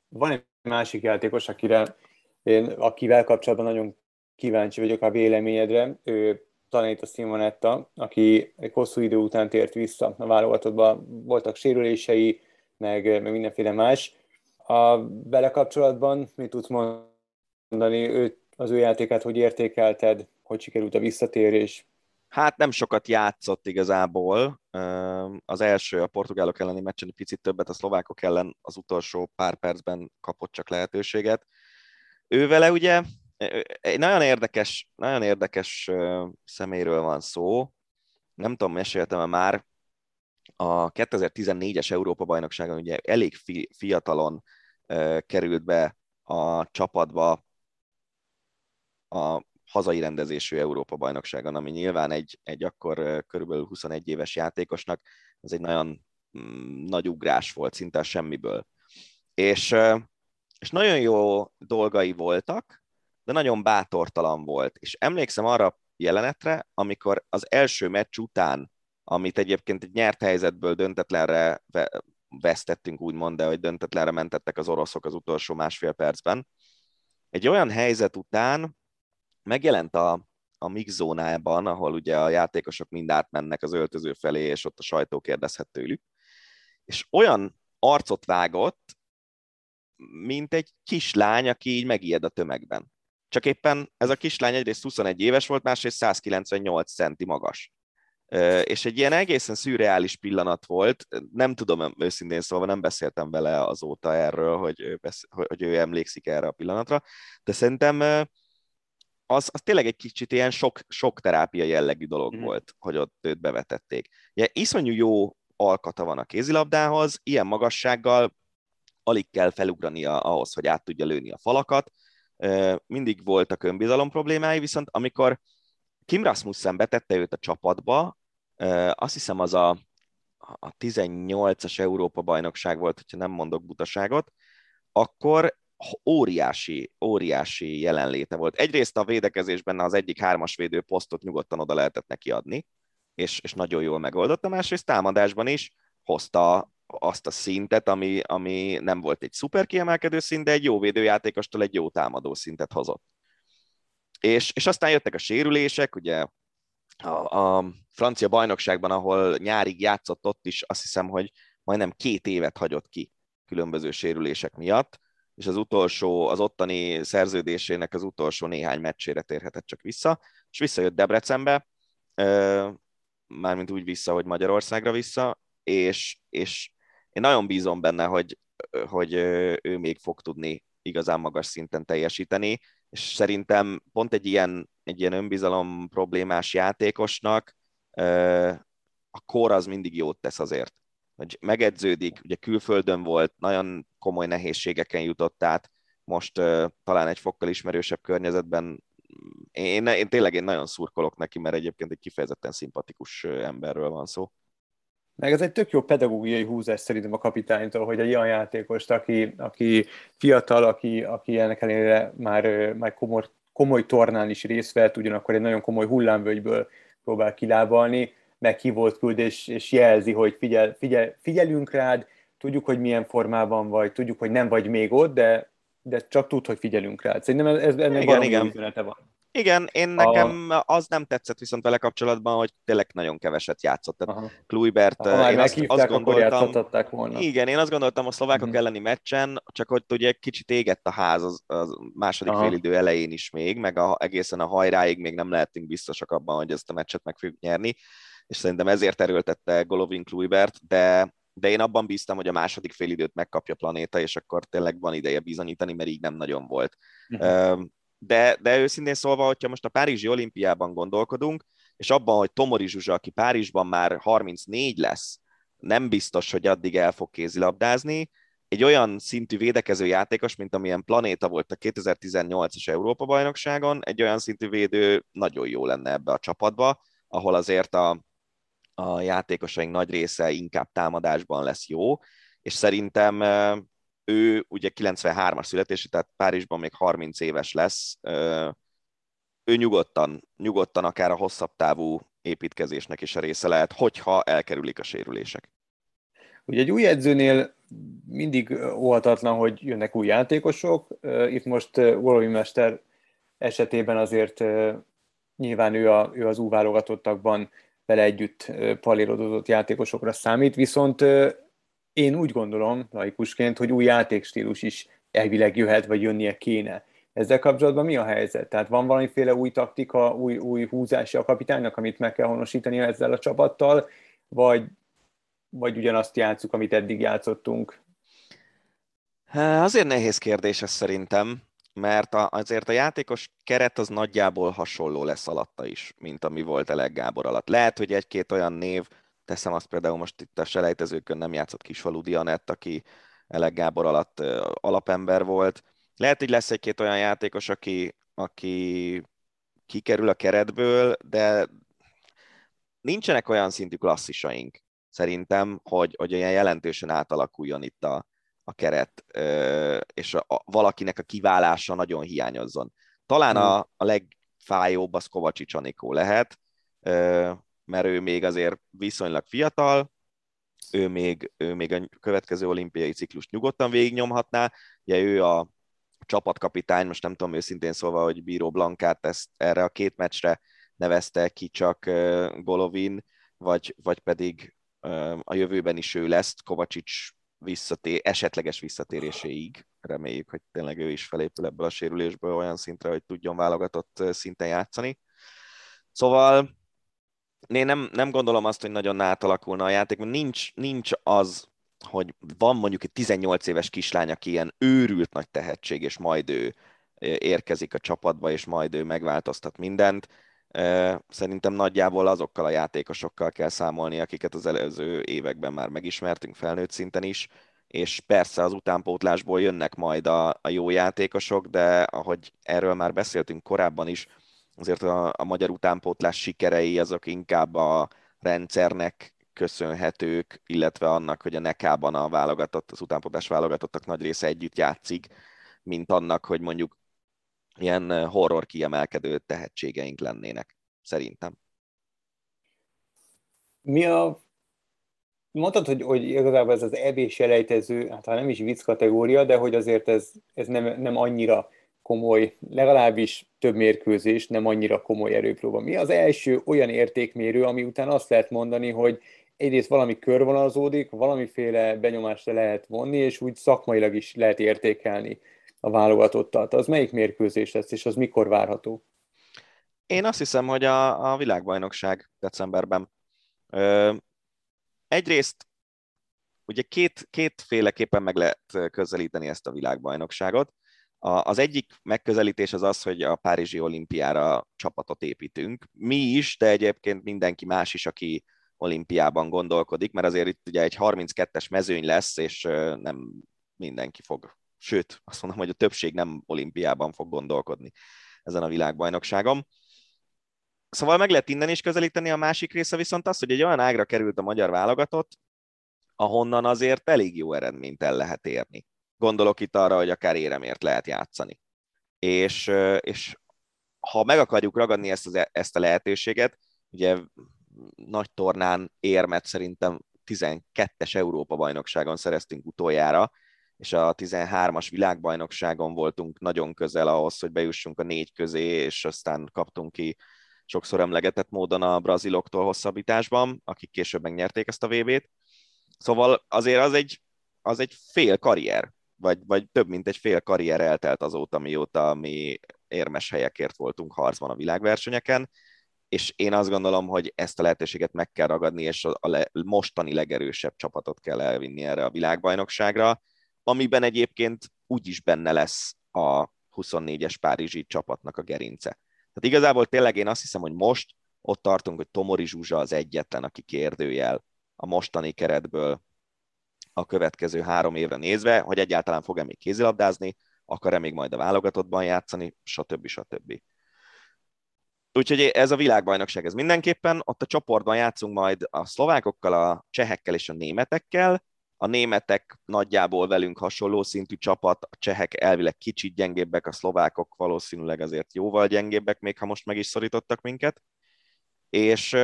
van egy másik játékos, akire én, akivel kapcsolatban nagyon kíváncsi vagyok a véleményedre. Ő talán itt a Simonetta, aki egy hosszú idő után tért vissza a válogatottba, voltak sérülései, meg, meg mindenféle más. A vele kapcsolatban mit tudsz mondani, ő, az ő játékát hogy értékelted, hogy sikerült a visszatérés? Hát nem sokat játszott igazából. Az első a portugálok elleni meccsen egy picit többet, a szlovákok ellen az utolsó pár percben kapott csak lehetőséget. Ő vele ugye egy nagyon érdekes, nagyon érdekes szeméről van szó. Nem tudom, meséltem-e már, a 2014-es Európa-bajnokságon ugye elég fi, fiatalon került be a csapatba a hazai rendezésű Európa-bajnokságon, ami nyilván egy, egy akkor körülbelül 21 éves játékosnak, ez egy nagyon mm, nagy ugrás volt, szinte semmiből. És, és nagyon jó dolgai voltak, de nagyon bátortalan volt. És emlékszem arra jelenetre, amikor az első meccs után, amit egyébként egy nyert helyzetből döntetlenre vesztettünk, úgymond, de hogy döntetlenre mentettek az oroszok az utolsó másfél percben, egy olyan helyzet után megjelent a, a mix zónában, ahol ugye a játékosok mind átmennek az öltöző felé, és ott a sajtó kérdezhet tőlük, és olyan arcot vágott, mint egy kislány, aki így megijed a tömegben. Csak éppen ez a kislány egyrészt 21 éves volt, másrészt 198 centi magas. És egy ilyen egészen szürreális pillanat volt, nem tudom őszintén szólva, nem beszéltem vele azóta erről, hogy hogy ő emlékszik erre a pillanatra, de szerintem az, az tényleg egy kicsit ilyen sok, sok terápia jellegű dolog mm. volt, hogy ott őt bevetették. Ugye iszonyú jó alkata van a kézilabdához, ilyen magassággal alig kell felugrania ahhoz, hogy át tudja lőni a falakat, mindig voltak önbizalom problémái, viszont amikor Kim Rasmussen betette őt a csapatba, azt hiszem az a, a 18-as Európa-bajnokság volt, hogyha nem mondok butaságot, akkor óriási, óriási jelenléte volt. Egyrészt a védekezésben az egyik hármas védő posztot nyugodtan oda lehetett neki adni, és, és nagyon jól megoldotta, másrészt támadásban is hozta azt a szintet, ami, ami nem volt egy szuper kiemelkedő szint, de egy jó védőjátékostól egy jó támadó szintet hozott. És, és aztán jöttek a sérülések, ugye a, a francia bajnokságban, ahol nyárig játszott ott is, azt hiszem, hogy majdnem két évet hagyott ki különböző sérülések miatt, és az utolsó, az ottani szerződésének az utolsó néhány meccsére térhetett csak vissza, és visszajött Debrecenbe, mármint úgy vissza, hogy Magyarországra vissza, és, és én nagyon bízom benne, hogy, hogy ő még fog tudni igazán magas szinten teljesíteni, és szerintem pont egy ilyen, egy ilyen önbizalom problémás játékosnak a kor az mindig jót tesz azért, hogy megedződik, ugye külföldön volt, nagyon komoly nehézségeken jutott át, most talán egy fokkal ismerősebb környezetben én, én tényleg én nagyon szurkolok neki, mert egyébként egy kifejezetten szimpatikus emberről van szó. Meg ez egy tök jó pedagógiai húzás szerintem a kapitánytól, hogy egy olyan játékost, aki, aki fiatal, aki, aki ennek ellenére már, már komoly, komoly tornán is részt vett, ugyanakkor egy nagyon komoly hullámvölgyből próbál kilábalni, meghívott küld, és, és jelzi, hogy figyel, figyel, figyelünk rád, tudjuk, hogy milyen formában vagy, tudjuk, hogy nem vagy még ott, de, de csak tud, hogy figyelünk rád. Szerintem ez, ennek igen, igen. van. Igen, én nekem a... az nem tetszett viszont vele kapcsolatban, hogy tényleg nagyon keveset játszott. Tehát Kluibert, ha én azt, azt gondoltam, volna. Igen, én azt gondoltam a szlovákok uh-huh. elleni meccsen, csak hogy ugye kicsit égett a ház az, az második Aha. félidő elején is még, meg a, egészen a hajráig még nem lehetünk biztosak abban, hogy ezt a meccset meg fogjuk nyerni, és szerintem ezért erőltette Golovin Kluibert, de de én abban bíztam, hogy a második félidőt megkapja a planéta, és akkor tényleg van ideje bizonyítani, mert így nem nagyon volt. Uh-huh de, de őszintén szólva, hogyha most a Párizsi olimpiában gondolkodunk, és abban, hogy Tomori Zsuzsa, aki Párizsban már 34 lesz, nem biztos, hogy addig el fog kézilabdázni, egy olyan szintű védekező játékos, mint amilyen Planéta volt a 2018-as Európa-bajnokságon, egy olyan szintű védő nagyon jó lenne ebbe a csapatba, ahol azért a, a játékosaink nagy része inkább támadásban lesz jó, és szerintem ő ugye 93-as születésű, tehát Párizsban még 30 éves lesz, ő nyugodtan, nyugodtan akár a hosszabb távú építkezésnek is a része lehet, hogyha elkerülik a sérülések. Ugye egy új edzőnél mindig óhatatlan, hogy jönnek új játékosok. Itt most Golovi Mester esetében azért nyilván ő, a, ő az új válogatottakban vele együtt palírodozott játékosokra számít, viszont én úgy gondolom, laikusként, hogy új játékstílus is elvileg jöhet, vagy jönnie kéne. Ezzel kapcsolatban mi a helyzet? Tehát van valamiféle új taktika, új, új húzási a kapitánynak, amit meg kell honosítani ezzel a csapattal, vagy, vagy ugyanazt játszuk, amit eddig játszottunk? Azért nehéz kérdés ez szerintem, mert azért a játékos keret az nagyjából hasonló lesz alatta is, mint ami volt Elek Gábor alatt. Lehet, hogy egy-két olyan név, Teszem azt például most itt a selejtezőkön nem játszott Kisfalu Dianett, aki Elek Gábor alatt alapember volt. Lehet, hogy lesz egy-két olyan játékos, aki, aki kikerül a keretből, de nincsenek olyan szintű klasszisaink szerintem, hogy, hogy olyan jelentősen átalakuljon itt a, a keret, és a, a, valakinek a kiválása nagyon hiányozzon. Talán a, hmm. a legfájóbb az Kovacsics Anikó lehet, mert ő még azért viszonylag fiatal, ő még, ő még a következő olimpiai ciklust nyugodtan végignyomhatná. Ugye ő a csapatkapitány, most nem tudom őszintén szólva, hogy Bíró Blankát ezt erre a két meccsre nevezte ki csak Golovin, vagy, vagy pedig a jövőben is ő lesz, Kovacsics visszatér, esetleges visszatéréséig. Reméljük, hogy tényleg ő is felépül ebből a sérülésből olyan szintre, hogy tudjon válogatott szinten játszani. Szóval én nem, nem gondolom azt, hogy nagyon átalakulna a játék, mert nincs, nincs az, hogy van mondjuk egy 18 éves kislány, aki ilyen őrült nagy tehetség, és majd ő érkezik a csapatba, és majd ő megváltoztat mindent. Szerintem nagyjából azokkal a játékosokkal kell számolni, akiket az előző években már megismertünk felnőtt szinten is, és persze az utánpótlásból jönnek majd a, a jó játékosok, de ahogy erről már beszéltünk korábban is, azért a, a magyar utánpótlás sikerei azok inkább a rendszernek köszönhetők, illetve annak, hogy a nekában a válogatott, az utánpótlás válogatottak nagy része együtt játszik, mint annak, hogy mondjuk ilyen horror kiemelkedő tehetségeink lennének, szerintem. Mi a Mondtad, hogy, hogy igazából ez az EB selejtező, hát nem is vicc kategória, de hogy azért ez, ez nem, nem annyira komoly, legalábbis több mérkőzés, nem annyira komoly erőpróba. Mi az első olyan értékmérő, ami után azt lehet mondani, hogy egyrészt valami körvonalazódik, valamiféle benyomást lehet vonni, és úgy szakmailag is lehet értékelni a válogatottat. Az melyik mérkőzés lesz, és az mikor várható? Én azt hiszem, hogy a, a világbajnokság decemberben. Ö, egyrészt ugye két, kétféleképpen meg lehet közelíteni ezt a világbajnokságot. Az egyik megközelítés az az, hogy a Párizsi olimpiára csapatot építünk. Mi is, de egyébként mindenki más is, aki olimpiában gondolkodik, mert azért itt ugye egy 32-es mezőny lesz, és nem mindenki fog, sőt, azt mondom, hogy a többség nem olimpiában fog gondolkodni ezen a világbajnokságon. Szóval meg lehet innen is közelíteni, a másik része viszont az, hogy egy olyan ágra került a magyar válogatott, ahonnan azért elég jó eredményt el lehet érni. Gondolok itt arra, hogy akár éremért lehet játszani. És, és ha meg akarjuk ragadni ezt, az, ezt a lehetőséget, ugye nagy tornán érmet szerintem 12-es Európa bajnokságon szereztünk utoljára, és a 13-as világbajnokságon voltunk nagyon közel ahhoz, hogy bejussunk a négy közé, és aztán kaptunk ki sokszor emlegetett módon a braziloktól hosszabbításban, akik később megnyerték ezt a VB-t. Szóval azért az egy, az egy fél karrier, vagy, vagy több mint egy fél karrier eltelt azóta, mióta mi érmes helyekért voltunk harcban a világversenyeken, és én azt gondolom, hogy ezt a lehetőséget meg kell ragadni, és a, le, mostani legerősebb csapatot kell elvinni erre a világbajnokságra, amiben egyébként úgyis benne lesz a 24-es Párizsi csapatnak a gerince. Tehát igazából tényleg én azt hiszem, hogy most ott tartunk, hogy Tomori Zsuzsa az egyetlen, aki kérdőjel a mostani keretből a következő három évre nézve, hogy egyáltalán fog-e még kézilabdázni, akar-e még majd a válogatottban játszani, stb. stb. Úgyhogy ez a világbajnokság, ez mindenképpen. Ott a csoportban játszunk majd a szlovákokkal, a csehekkel és a németekkel. A németek nagyjából velünk hasonló szintű csapat, a csehek elvileg kicsit gyengébbek, a szlovákok valószínűleg azért jóval gyengébbek, még ha most meg is szorítottak minket. És,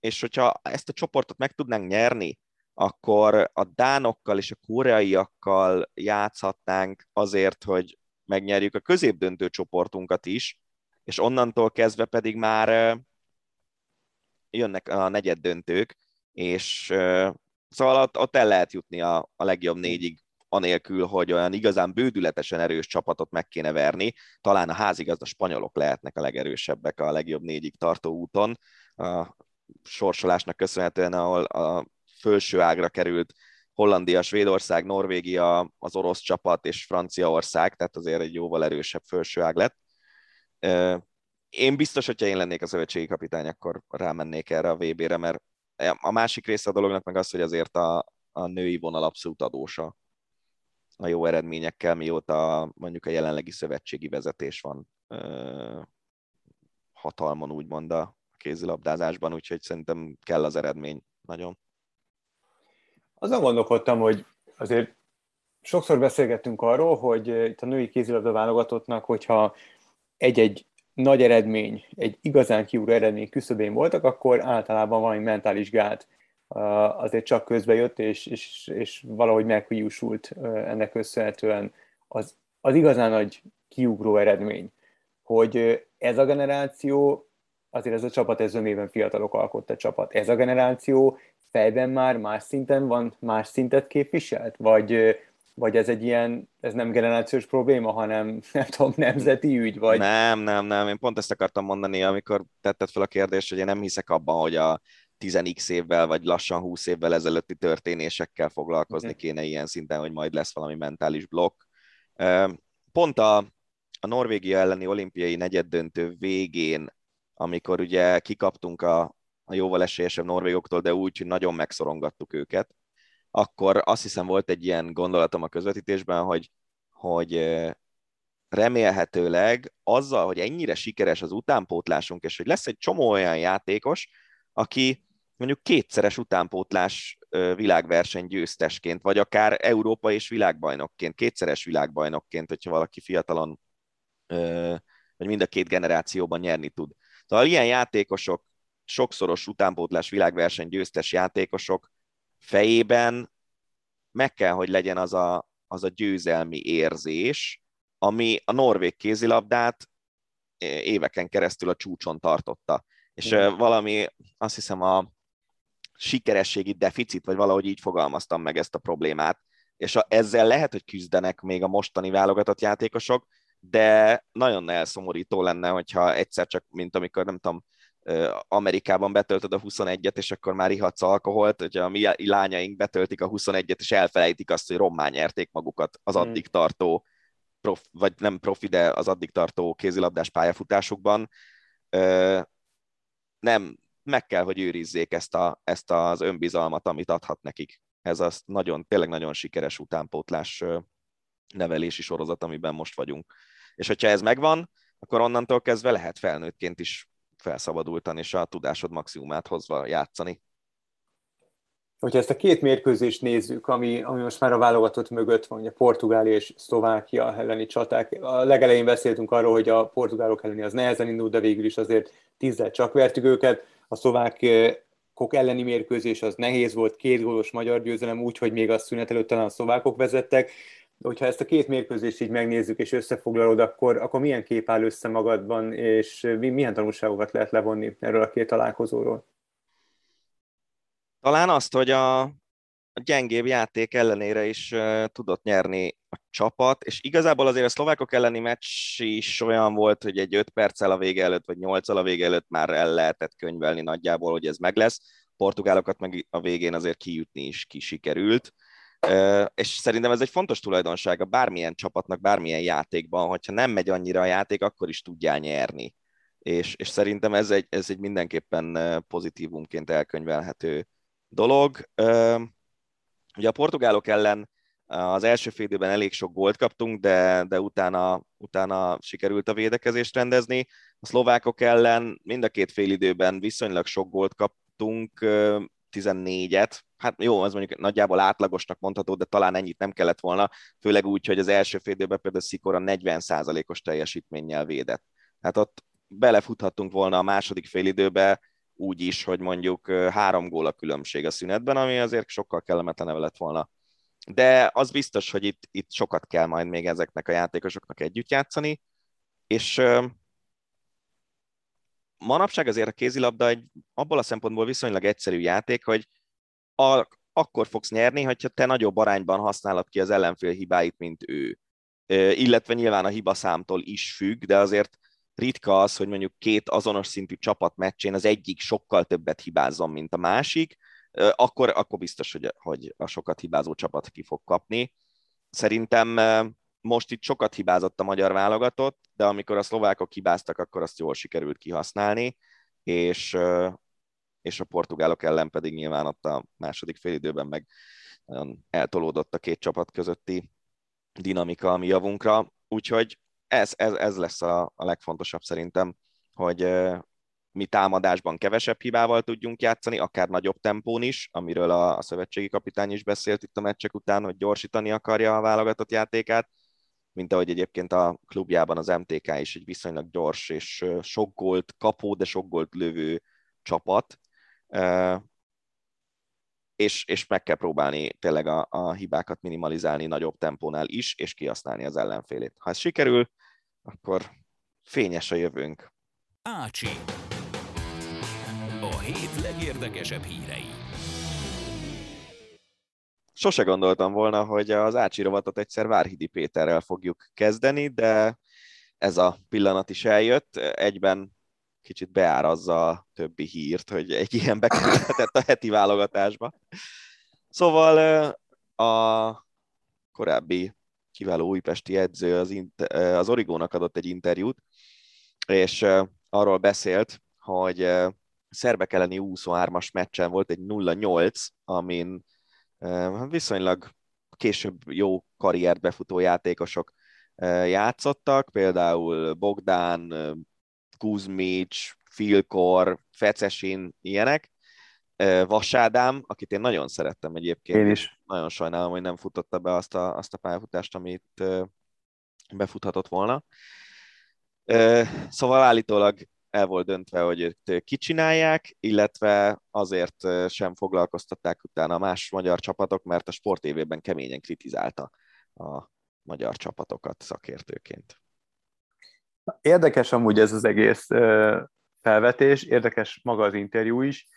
és hogyha ezt a csoportot meg tudnánk nyerni, akkor a dánokkal és a koreaiakkal játszhatnánk azért, hogy megnyerjük a középdöntő csoportunkat is, és onnantól kezdve pedig már jönnek a negyed döntők, és szóval ott, ott el lehet jutni a, a legjobb négyig, anélkül, hogy olyan igazán bődületesen erős csapatot meg kéne verni. Talán a házigazda spanyolok lehetnek a legerősebbek a legjobb négyig tartó úton, a sorsolásnak köszönhetően, ahol a felső ágra került Hollandia, Svédország, Norvégia, az orosz csapat és Franciaország, tehát azért egy jóval erősebb felső ág lett. Én biztos, hogyha én lennék a szövetségi kapitány, akkor rámennék erre a VB-re, mert a másik része a dolognak meg az, hogy azért a, a női vonal abszolút adósa a jó eredményekkel, mióta mondjuk a jelenlegi szövetségi vezetés van ö, hatalmon, úgymond a kézilabdázásban, úgyhogy szerintem kell az eredmény nagyon. Azon gondolkodtam, hogy azért sokszor beszélgettünk arról, hogy itt a női kézilabda válogatottnak, hogyha egy-egy nagy eredmény, egy igazán kiúró eredmény küszöbén voltak, akkor általában valami mentális gát azért csak közbe jött, és, és, és valahogy meghiúsult ennek köszönhetően az, az igazán nagy kiugró eredmény, hogy ez a generáció, azért ez a csapat, ez önében fiatalok alkotta csapat, ez a generáció fejben már más szinten van, más szintet képviselt, vagy, vagy ez egy ilyen, ez nem generációs probléma, hanem nem tudom, nemzeti ügy, vagy... Nem, nem, nem, én pont ezt akartam mondani, amikor tetted fel a kérdést, hogy én nem hiszek abban, hogy a 10x évvel, vagy lassan 20 évvel ezelőtti történésekkel foglalkozni okay. kéne ilyen szinten, hogy majd lesz valami mentális blokk. Pont a, a Norvégia elleni olimpiai negyeddöntő végén, amikor ugye kikaptunk a, a jóval esélyesebb norvégoktól, de úgy, hogy nagyon megszorongattuk őket, akkor azt hiszem volt egy ilyen gondolatom a közvetítésben, hogy, hogy remélhetőleg azzal, hogy ennyire sikeres az utánpótlásunk, és hogy lesz egy csomó olyan játékos, aki mondjuk kétszeres utánpótlás világverseny győztesként, vagy akár Európa és világbajnokként, kétszeres világbajnokként, hogyha valaki fiatalon, vagy mind a két generációban nyerni tud. Szóval ilyen játékosok, sokszoros utánpótlás világverseny győztes játékosok fejében meg kell, hogy legyen az a, az a győzelmi érzés, ami a norvég kézilabdát éveken keresztül a csúcson tartotta. És Igen. valami, azt hiszem a sikerességi deficit, vagy valahogy így fogalmaztam meg ezt a problémát, és a, ezzel lehet, hogy küzdenek még a mostani válogatott játékosok, de nagyon elszomorító lenne, hogyha egyszer csak, mint amikor nem tudom, Amerikában betöltöd a 21-et, és akkor már ihatsz alkoholt, hogyha a mi lányaink betöltik a 21-et, és elfelejtik azt, hogy rommá nyerték magukat az hmm. addig tartó, prof, vagy nem profi, de az addig tartó kézilabdás pályafutásukban. Nem, meg kell, hogy őrizzék ezt, a, ezt az önbizalmat, amit adhat nekik. Ez az nagyon, tényleg nagyon sikeres utánpótlás nevelési sorozat, amiben most vagyunk. És hogyha ez megvan, akkor onnantól kezdve lehet felnőttként is felszabadultan és a tudásod maximumát hozva játszani. Hogyha ezt a két mérkőzést nézzük, ami, ami most már a válogatott mögött van, ugye Portugália és Szlovákia elleni csaták. A legelején beszéltünk arról, hogy a portugálok elleni az nehezen indult, de végül is azért tízzel csak vertük őket. A szlovák szlovákok elleni mérkőzés az nehéz volt, két gólos magyar győzelem, úgyhogy még a szünet előtt talán a szlovákok vezettek. Hogyha ezt a két mérkőzést így megnézzük és összefoglalod, akkor, akkor milyen kép áll össze magadban, és milyen tanulságokat lehet levonni erről a két találkozóról? Talán azt, hogy a, a gyengébb játék ellenére is uh, tudott nyerni a csapat, és igazából azért a szlovákok elleni meccs is olyan volt, hogy egy 5 perccel a vége előtt, vagy 8 a vége előtt már el lehetett könyvelni nagyjából, hogy ez meg lesz. Portugálokat meg a végén azért kijutni is kisikerült. Uh, és szerintem ez egy fontos tulajdonsága bármilyen csapatnak, bármilyen játékban, hogyha nem megy annyira a játék, akkor is tudjál nyerni. És, és szerintem ez egy, ez egy mindenképpen pozitívumként elkönyvelhető dolog. Ugye a portugálok ellen az első fél időben elég sok gólt kaptunk, de, de utána, utána sikerült a védekezést rendezni. A szlovákok ellen mind a két fél időben viszonylag sok gólt kaptunk, 14-et. Hát jó, az mondjuk nagyjából átlagosnak mondható, de talán ennyit nem kellett volna, főleg úgy, hogy az első fél időben például Szikora 40%-os teljesítménnyel védett. Hát ott belefuthattunk volna a második fél időbe, úgy is, hogy mondjuk három gól a különbség a szünetben, ami azért sokkal kellemetlenebb lett volna. De az biztos, hogy itt, itt sokat kell majd még ezeknek a játékosoknak együtt játszani, és manapság azért a kézilabda egy abból a szempontból viszonylag egyszerű játék, hogy a, akkor fogsz nyerni, hogyha te nagyobb arányban használod ki az ellenfél hibáit, mint ő. Illetve nyilván a hibaszámtól is függ, de azért ritka az, hogy mondjuk két azonos szintű csapat meccsén az egyik sokkal többet hibázzon, mint a másik, akkor, akkor biztos, hogy, hogy a sokat hibázó csapat ki fog kapni. Szerintem most itt sokat hibázott a magyar válogatott, de amikor a szlovákok hibáztak, akkor azt jól sikerült kihasználni, és, és a portugálok ellen pedig nyilván ott a második félidőben meg nagyon eltolódott a két csapat közötti dinamika a mi javunkra, úgyhogy ez, ez, ez lesz a, a legfontosabb szerintem, hogy mi támadásban kevesebb hibával tudjunk játszani, akár nagyobb tempón is, amiről a, a szövetségi kapitány is beszélt itt a meccsek után, hogy gyorsítani akarja a válogatott játékát, mint ahogy egyébként a klubjában az MTK is egy viszonylag gyors és sok gólt kapó, de sok gólt lövő csapat, és, és meg kell próbálni tényleg a, a hibákat minimalizálni nagyobb tempónál is, és kihasználni az ellenfélét. Ha ez sikerül, akkor fényes a jövőnk. Ácsi. A hét legérdekesebb hírei. Sose gondoltam volna, hogy az Ácsi rovatot egyszer Várhidi Péterrel fogjuk kezdeni, de ez a pillanat is eljött. Egyben kicsit beárazza a többi hírt, hogy egy ilyen bekerülhetett a heti válogatásba. Szóval a korábbi kiváló újpesti edző az, az Origónak adott egy interjút, és arról beszélt, hogy szerbek elleni 23-as meccsen volt egy 0-8, amin viszonylag később jó karriert befutó játékosok játszottak, például Bogdán, Kuzmics, Filkor, Fecesin, ilyenek. Vasádám, akit én nagyon szerettem egyébként. Én is. Nagyon sajnálom, hogy nem futotta be azt a, azt a pályafutást, amit befuthatott volna. Szóval állítólag el volt döntve, hogy őt kicsinálják, illetve azért sem foglalkoztatták utána más magyar csapatok, mert a sportévében keményen kritizálta a magyar csapatokat szakértőként. Érdekes amúgy ez az egész felvetés, érdekes maga az interjú is.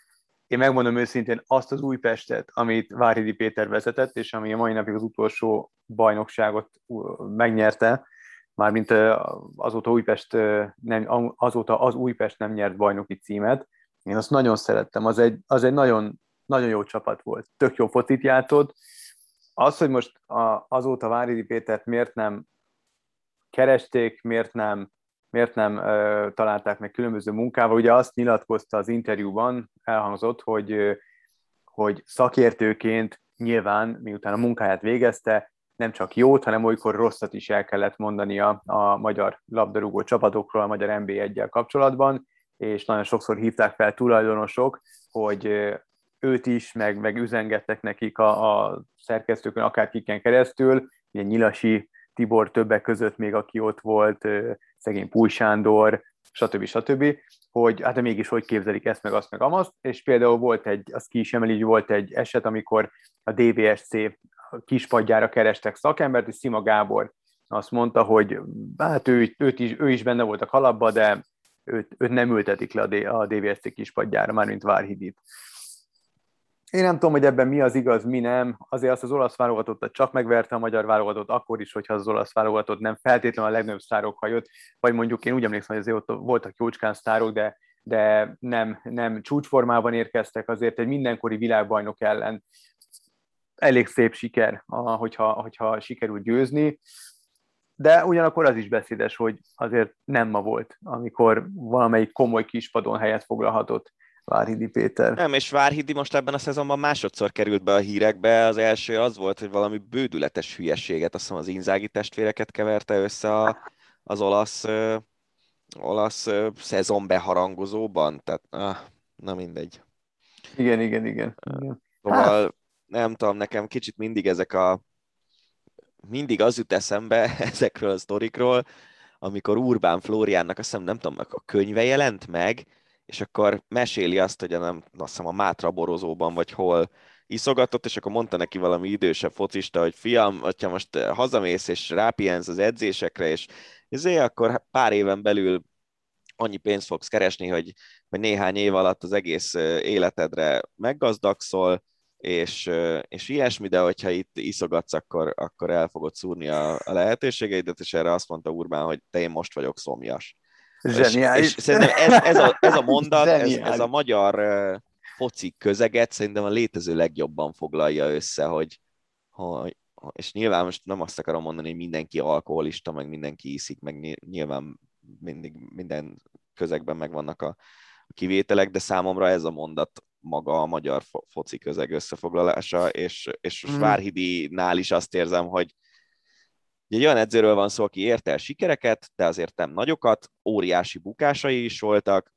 Én megmondom őszintén azt az Újpestet, amit Váridi Péter vezetett, és ami a mai napig az utolsó bajnokságot megnyerte, mármint azóta, Újpest nem, azóta az Újpest nem nyert bajnoki címet. Én azt nagyon szerettem, az egy, az egy nagyon, nagyon jó csapat volt. Tök jó focit játszott. Az, hogy most azóta Váridi Pétert miért nem keresték, miért nem miért nem ö, találták meg különböző munkával. Ugye azt nyilatkozta az interjúban, elhangzott, hogy, hogy szakértőként nyilván, miután a munkáját végezte, nem csak jót, hanem olykor rosszat is el kellett mondania a magyar labdarúgó csapatokról, a magyar nb 1 kapcsolatban, és nagyon sokszor hívták fel tulajdonosok, hogy őt is, meg, meg üzengettek nekik a, a szerkesztőkön, akár kiken keresztül, ugye Nyilasi Tibor többek között még, aki ott volt, szegény Púj Sándor, stb. stb., hogy hát de mégis hogy képzelik ezt, meg azt, meg amazt, és például volt egy, az ki is emeli, volt egy eset, amikor a DVSC kispadjára kerestek szakembert, és Szima Gábor azt mondta, hogy hát ő, őt is, ő is benne volt a kalapba, de őt, őt nem ültetik le a DVSC kispadjára, mármint Várhidit. Én nem tudom, hogy ebben mi az igaz, mi nem. Azért azt az olasz válogatottat csak megverte a magyar válogatott, akkor is, hogyha az olasz válogatott nem feltétlenül a legnagyobb sztárok hajott, vagy mondjuk én úgy emlékszem, hogy azért ott voltak jócskán sztárok, de, de nem, nem csúcsformában érkeztek, azért egy mindenkori világbajnok ellen elég szép siker, hogyha, hogyha sikerül győzni de ugyanakkor az is beszédes, hogy azért nem ma volt, amikor valamelyik komoly kispadon helyet foglalhatott Várhidi Péter. Nem, és Várhidi most ebben a szezonban másodszor került be a hírekbe. Az első az volt, hogy valami bődületes hülyeséget, azt hiszem az Inzági testvéreket keverte össze a, az olasz, ö, olasz ö, szezon beharangozóban. Tehát, ah, na mindegy. Igen, igen, igen. igen. Szóval. Nem tudom, nekem kicsit mindig ezek a mindig az jut eszembe ezekről a sztorikról, amikor Urbán Flóriánnak azt hiszem, nem tudom, a könyve jelent meg, és akkor meséli azt, hogy a, nem, azt hiszem a Mátra borozóban, vagy hol iszogatott, és akkor mondta neki valami idősebb focista, hogy fiam, hogyha most hazamész és rápihensz az edzésekre, és ezért akkor pár éven belül annyi pénzt fogsz keresni, hogy, hogy néhány év alatt az egész életedre meggazdagszol, és, és ilyesmi, de hogyha itt iszogatsz, akkor, akkor el fogod szúrni a, a lehetőségeidet, és erre azt mondta Urbán, hogy te én most vagyok szomjas. Zseniális. És, és szerintem ez, ez, a, ez a mondat, ez, ez a magyar foci közeget szerintem a létező legjobban foglalja össze, hogy, hogy és nyilván most nem azt akarom mondani, hogy mindenki alkoholista, meg mindenki iszik, meg nyilván mindig minden közegben megvannak a kivételek, de számomra ez a mondat maga a magyar foci közeg összefoglalása, és, és mm. Várhidi-nál is azt érzem, hogy egy olyan edzőről van szó, aki érte el sikereket, de azért nem nagyokat, óriási bukásai is voltak,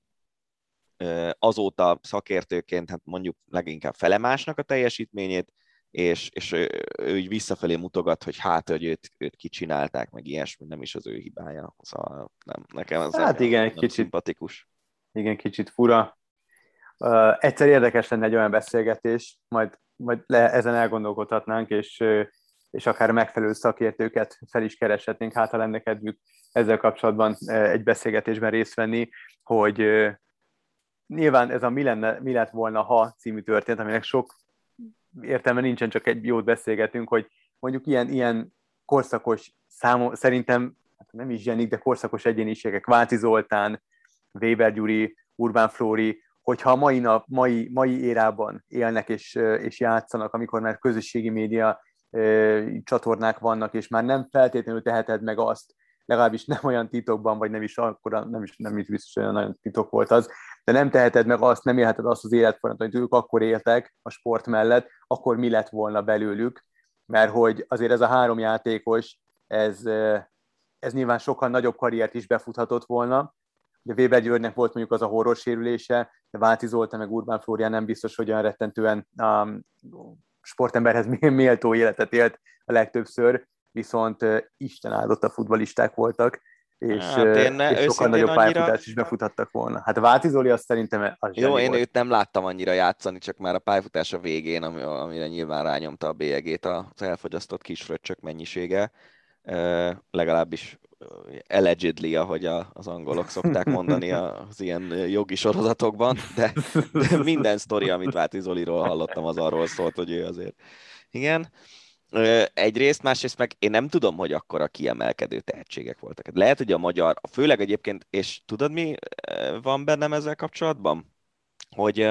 azóta szakértőként hát mondjuk leginkább felemásnak a teljesítményét, és, és ő, ő így visszafelé mutogat, hogy hát, hogy őt, őt kicsinálták, meg ilyesmi, nem is az ő hibája. Szóval nem, nekem ez hát igen, nem kicsit, szimpatikus. Igen, kicsit fura. Uh, egyszer érdekes lenne egy olyan beszélgetés, majd, majd le, ezen elgondolkodhatnánk, és, és akár megfelelő szakértőket fel is kereshetnénk, hát ha lenne kedvük ezzel kapcsolatban egy beszélgetésben részt venni, hogy nyilván ez a mi, lenne, mi lett volna ha című történet, aminek sok értelme nincsen, csak egy jót beszélgetünk, hogy mondjuk ilyen, ilyen korszakos számom, szerintem hát nem is zsenik, de korszakos egyéniségek, Váci Zoltán, Weber Gyuri, Urbán Flóri, hogyha a mai, nap, mai, mai érában élnek és, és játszanak, amikor már közösségi média csatornák vannak, és már nem feltétlenül teheted meg azt, legalábbis nem olyan titokban, vagy nem is akkor, nem is, nem is biztos olyan nagyon titok volt az, de nem teheted meg azt, nem élheted azt az életfolyamatot, hogy ők akkor éltek a sport mellett, akkor mi lett volna belőlük, mert hogy azért ez a három játékos, ez, ez nyilván sokkal nagyobb karriert is befuthatott volna, Ugye Weber Györgynek volt mondjuk az a horror sérülése, de Váci Zoltán meg Urbán Flórián nem biztos, hogy olyan rettentően um, sportemberhez méltó életet élt a legtöbbször, viszont uh, Isten áldott a futbalisták voltak, és, hát én, és sokkal nagyobb annyira... pályafutást is befutattak volna. Hát Váci Zoli azt szerintem az Jó, én volt. őt nem láttam annyira játszani, csak már a pályafutása végén, amire nyilván rányomta a bélyegét az elfogyasztott kisfröccsök mennyisége, legalábbis allegedly, ahogy a, az angolok szokták mondani az ilyen jogi sorozatokban, de, de minden sztori, amit Váti Zoliról hallottam, az arról szólt, hogy ő azért. Igen. Egyrészt, másrészt meg én nem tudom, hogy akkor a kiemelkedő tehetségek voltak. Lehet, hogy a magyar, főleg egyébként, és tudod mi van bennem ezzel kapcsolatban? Hogy,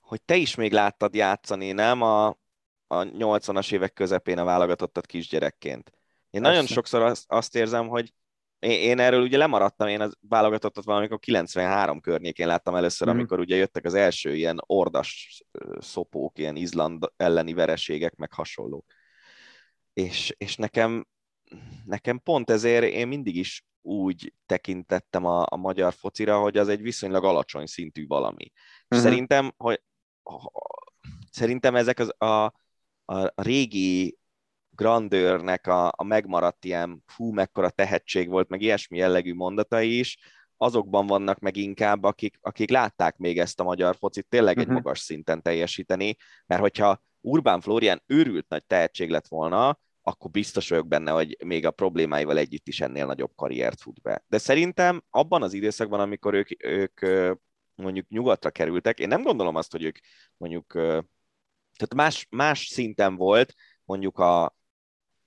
hogy te is még láttad játszani, nem? A, a 80-as évek közepén a válogatottat kisgyerekként. Én Persze. nagyon sokszor azt, azt érzem, hogy én, én erről ugye lemaradtam, én az válogatottat valamikor 93 környékén láttam először, mm. amikor ugye jöttek az első ilyen ordas szopók, ilyen Izland elleni vereségek, meg hasonlók. És, és nekem, nekem pont ezért én mindig is úgy tekintettem a, a magyar focira, hogy az egy viszonylag alacsony szintű valami. Mm-hmm. szerintem, hogy szerintem ezek az a, a régi grandőrnek a, a megmaradt ilyen hú, mekkora tehetség volt, meg ilyesmi jellegű mondatai is, azokban vannak meg inkább, akik, akik látták még ezt a magyar focit tényleg egy Mhm. magas szinten teljesíteni, mert hogyha Urbán Florian őrült nagy tehetség lett volna, akkor biztos vagyok benne, hogy még a problémáival együtt is ennél nagyobb karriert fut be. De szerintem abban az időszakban, amikor ők, ők mondjuk nyugatra kerültek, én nem gondolom azt, hogy ők mondjuk, tehát más, más szinten volt mondjuk a,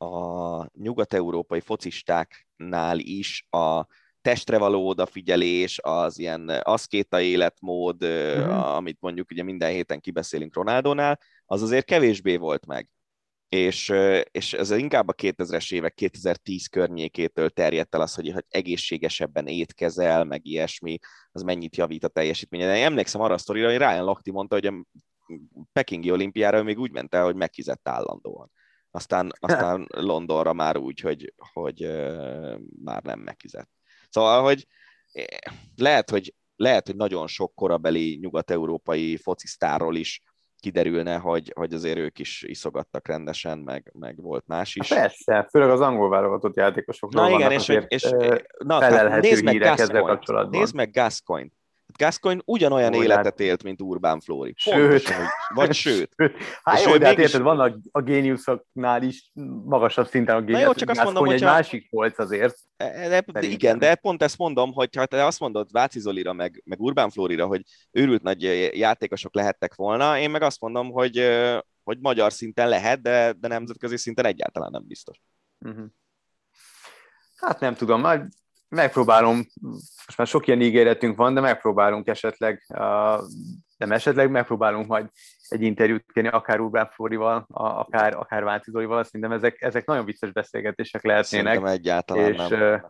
a nyugat-európai focistáknál is a testre való odafigyelés, az ilyen aszkéta életmód, uh-huh. amit mondjuk ugye minden héten kibeszélünk Ronaldonál, az azért kevésbé volt meg. És, és ez inkább a 2000-es évek, 2010 környékétől terjedt el az, hogy, hogy egészségesebben étkezel, meg ilyesmi, az mennyit javít a teljesítményen. Én emlékszem arra a sztorira, hogy Ryan Lochte mondta, hogy a Pekingi olimpiára ő még úgy ment el, hogy megfizett állandóan. Aztán, aztán Londonra már úgy, hogy, hogy már nem megfizett. Szóval, hogy eh, lehet, hogy, lehet, hogy nagyon sok korabeli nyugat-európai focisztárról is kiderülne, hogy, hogy azért ők is iszogattak rendesen, meg, meg volt más is. Hát persze, főleg az angol válogatott játékosokról Na igen, és, és, ö, na, nézd meg kapcsolatban. Nézd meg Gascoigne. Gascoigne ugyanolyan Jó, életet élt, mint Urbán Flóri. Sőt. Pontosan, úgy- vagy sőt. Hát jó, de hát mégis- érted, vannak a géniuszoknál is magasabb szinten a géniusz. jó, csak azt mondom, hogy egy másik volt azért. E, De, Szerintem. igen, de pont ezt mondom, hogy ha te azt mondod Váci Zolira, meg, meg Urbán Flórira, hogy őrült nagy játékosok lehettek volna, én meg azt mondom, hogy, hogy magyar szinten lehet, de, de nemzetközi szinten egyáltalán nem biztos. Uh-huh. Hát nem tudom, majd megpróbálom, most már sok ilyen ígéretünk van, de megpróbálunk esetleg, nem esetleg, megpróbálunk majd egy interjút kérni, akár Urbán Flórival, a- akár, akár Váci Zolival, szerintem ezek, ezek nagyon vicces beszélgetések lehetnének. Szerintem egyáltalán és nem.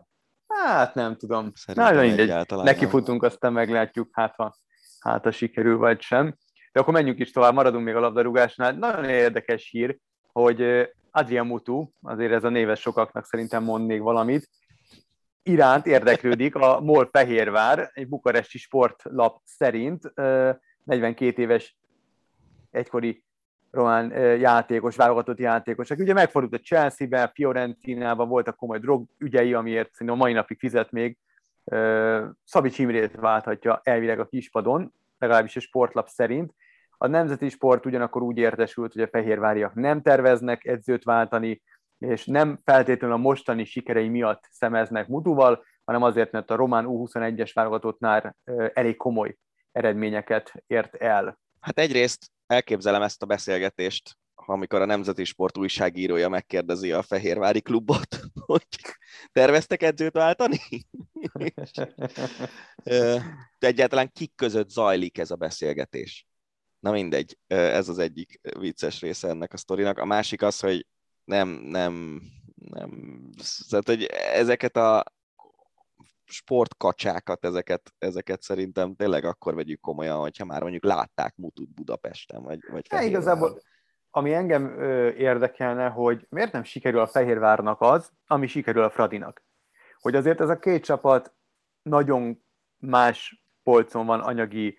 hát nem tudom. Szerintem Na, mindegy. Nekifutunk, aztán meglátjuk, hát ha, hát ha sikerül, vagy sem. De akkor menjünk is tovább, maradunk még a labdarúgásnál. Nagyon érdekes hír, hogy Adrian Mutu, azért ez a néves sokaknak szerintem mond még valamit, iránt érdeklődik a MOL Fehérvár, egy bukaresti sportlap szerint ö, 42 éves egykori román játékos, válogatott játékos, aki ugye megfordult a Chelsea-ben, Fiorentinában voltak komoly drogügyei, amiért szerintem a mai napig fizet még. Szabics Imrét válthatja elvileg a kispadon, legalábbis a sportlap szerint. A nemzeti sport ugyanakkor úgy értesült, hogy a fehérváriak nem terveznek edzőt váltani, és nem feltétlenül a mostani sikerei miatt szemeznek Mutuval, hanem azért, mert a román U21-es válogatottnál elég komoly eredményeket ért el. Hát egyrészt elképzelem ezt a beszélgetést, amikor a Nemzeti Sport újságírója megkérdezi a Fehérvári klubot, hogy terveztek edzőt váltani? Egyáltalán kik között zajlik ez a beszélgetés? Na mindegy, ez az egyik vicces része ennek a sztorinak. A másik az, hogy nem, nem, nem, tehát, hogy ezeket a sportkacsákat, ezeket, ezeket szerintem tényleg akkor vegyük komolyan, hogyha már mondjuk látták Mutut Budapesten, vagy, vagy Fehérváron. igazából, ami engem ö, érdekelne, hogy miért nem sikerül a Fehérvárnak az, ami sikerül a Fradinak. Hogy azért ez a két csapat nagyon más polcon van anyagi